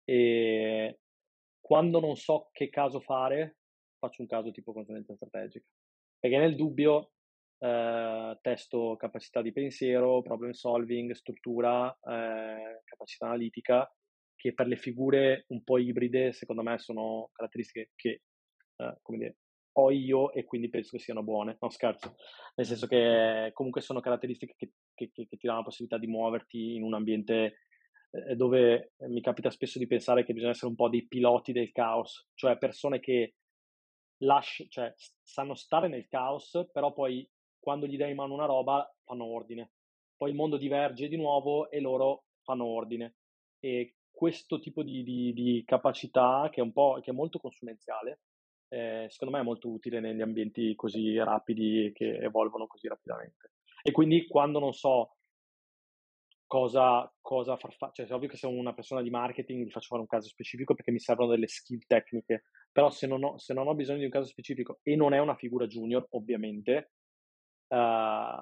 e quando non so che caso fare faccio un caso tipo consulenza strategica perché nel dubbio eh, testo capacità di pensiero, problem solving, struttura, eh, capacità analitica che per le figure un po' ibride secondo me sono caratteristiche che eh, come dire, ho io e quindi penso che siano buone. No, scherzo. Nel senso che comunque sono caratteristiche che, che, che, che ti danno la possibilità di muoverti in un ambiente eh, dove mi capita spesso di pensare che bisogna essere un po' dei piloti del caos, cioè persone che lasci, cioè, sanno stare nel caos, però poi quando gli dai in mano una roba fanno ordine. Poi il mondo diverge di nuovo e loro fanno ordine. E questo tipo di, di, di capacità, che è, che è molto consulenziale, eh, secondo me è molto utile negli ambienti così rapidi che evolvono così rapidamente. E quindi quando non so cosa, cosa far fare, cioè è ovvio che se sono una persona di marketing gli faccio fare un caso specifico perché mi servono delle skill tecniche, però se non ho, se non ho bisogno di un caso specifico e non è una figura junior, ovviamente, uh,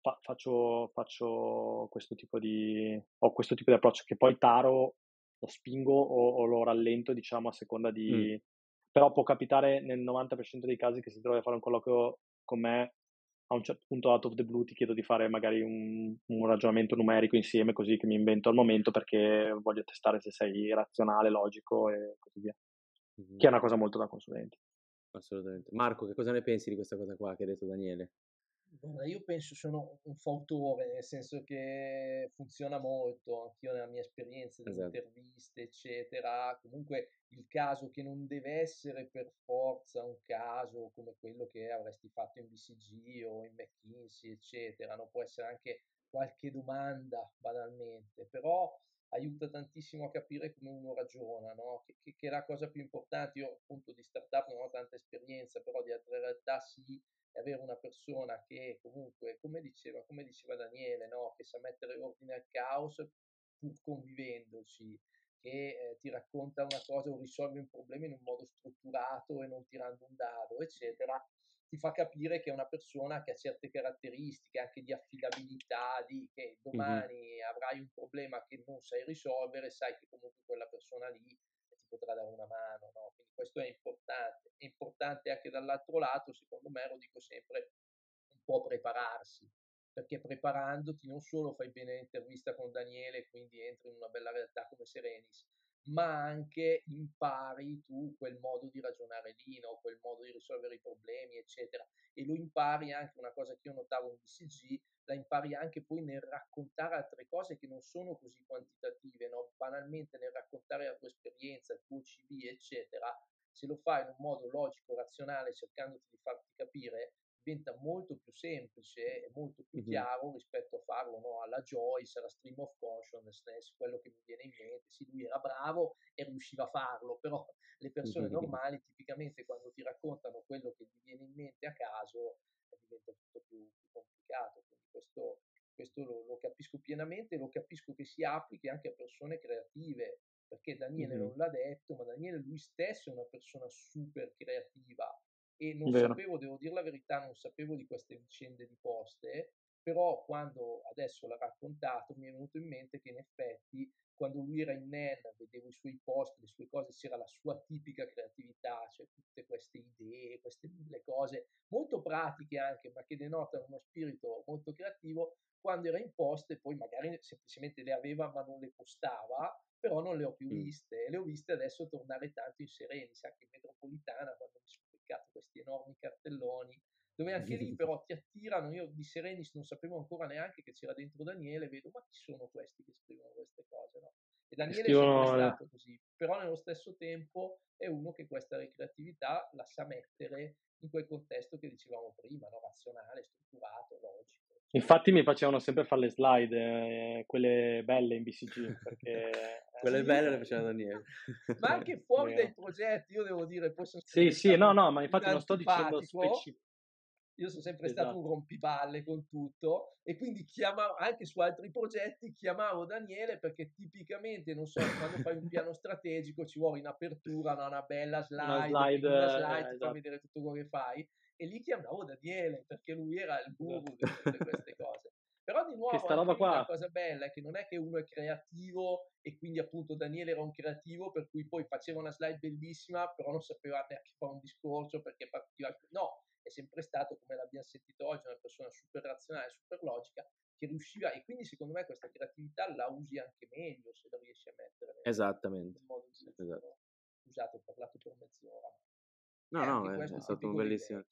fa, faccio, faccio, questo tipo di, ho questo tipo di approccio che poi taro, lo spingo o, o lo rallento, diciamo, a seconda di, mm però può capitare nel 90% dei casi che si trovi a fare un colloquio con me a un certo punto out of the blue ti chiedo di fare magari un, un, ragionamento numerico insieme così che mi invento al momento perché voglio testare se sei razionale, logico e così via. Mm-hmm. Che è una cosa molto da consulenti. Assolutamente. Marco, che cosa ne pensi di questa cosa qua che ha detto Daniele? Io penso sono un fautore, nel senso che funziona molto, anch'io nella mia esperienza delle esatto. interviste, eccetera. Comunque il caso che non deve essere per forza un caso come quello che avresti fatto in BCG o in McKinsey, eccetera, no? può essere anche qualche domanda banalmente, però aiuta tantissimo a capire come uno ragiona, no? che, che, che, è la cosa più importante. Io appunto di startup non ho tanta esperienza, però di altre realtà sì, avere una persona che comunque, come diceva, come diceva Daniele, no? che sa mettere ordine al caos pur convivendoci, che eh, ti racconta una cosa o risolve un problema in un modo strutturato e non tirando un dado, eccetera, ti fa capire che è una persona che ha certe caratteristiche anche di affidabilità, di che domani mm-hmm. avrai un problema che non sai risolvere, sai che comunque quella persona lì potrà dare una mano, no? Quindi questo è importante. È importante anche dall'altro lato, secondo me, lo dico sempre, un po' prepararsi, perché preparandoti non solo fai bene l'intervista con Daniele, quindi entri in una bella realtà come Serenis, ma anche impari tu quel modo di ragionare lì, no? quel modo di risolvere i problemi, eccetera. E lo impari anche, una cosa che io notavo in BCG, la impari anche poi nel raccontare altre cose che non sono così quantitative, no? banalmente nel raccontare la tua esperienza, il tuo CV, eccetera, se lo fai in un modo logico, razionale, cercandoti di farti capire, diventa molto più semplice e molto più chiaro rispetto a farlo no? alla Joyce, alla stream of consciousness, quello che mi viene in mente. Sì, lui era bravo e riusciva a farlo, però le persone normali tipicamente quando ti raccontano quello che gli viene in mente a caso diventa tutto più, più complicato. Quindi questo, questo lo, lo, capisco pienamente lo capisco che si applichi anche a persone creative, perché Daniele mm-hmm. non l'ha detto, ma Daniele lui stesso è una persona super creativa e non Vero. sapevo, devo dire la verità, non sapevo di queste vicende di poste, però quando adesso l'ha raccontato mi è venuto in mente che in effetti quando lui era in NEN vedevo i suoi post, le sue cose, c'era la sua tipica creatività, cioè tutte queste idee, queste mille cose, molto pratiche anche, ma che denotano uno spirito molto creativo, quando era in post e poi magari semplicemente le aveva ma non le postava, però non le ho più viste e le ho viste adesso tornare tanto in Sereni, sa che in metropolitana quando mi sono beccato questi enormi cartelloni dove anche lì però ti attirano, io di Serenis non sapevo ancora neanche che c'era dentro Daniele, vedo ma chi sono questi che scrivono queste cose, no? E Daniele Scrivono... è sempre stato così, però nello stesso tempo è uno che questa ricreatività la sa mettere in quel contesto che dicevamo prima, no? razionale, strutturato, logico. Infatti mi facevano sempre fare le slide, eh, quelle belle in BCG, perché... quelle belle le faceva Daniele. ma anche fuori dai progetti, io devo dire, poi sono Sì, sì, no, no, ma infatti non sto dicendo specifico io sono sempre esatto. stato un rompipalle con tutto e quindi chiamavo anche su altri progetti chiamavo Daniele perché tipicamente non so quando fai un piano strategico ci vuole in apertura no, una bella slide una slide, una slide eh, esatto. fa vedere tutto quello che fai e lì chiamavo Daniele perché lui era il guru esatto. di tutte queste cose però di nuovo la cosa bella è che non è che uno è creativo e quindi appunto Daniele era un creativo per cui poi faceva una slide bellissima però non sapeva neanche fare un discorso perché partiva no è sempre stato, come l'abbiamo sentito oggi, una persona super razionale, super logica, che riusciva, e quindi secondo me questa creatività la usi anche meglio se la riesci a mettere Esattamente. in modo giusto. Esatto. Scusate, ho parlato per mezz'ora. No, no, è, è stato un bellissimo.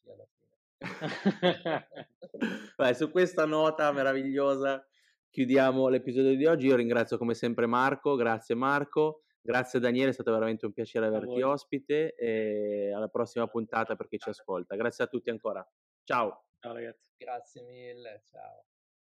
Beh, su questa nota meravigliosa chiudiamo l'episodio di oggi. Io ringrazio come sempre Marco, grazie Marco. Grazie Daniele, è stato veramente un piacere averti ospite e alla prossima puntata per chi ci ascolta. Grazie a tutti ancora. Ciao. Ciao ragazzi. Grazie mille, ciao.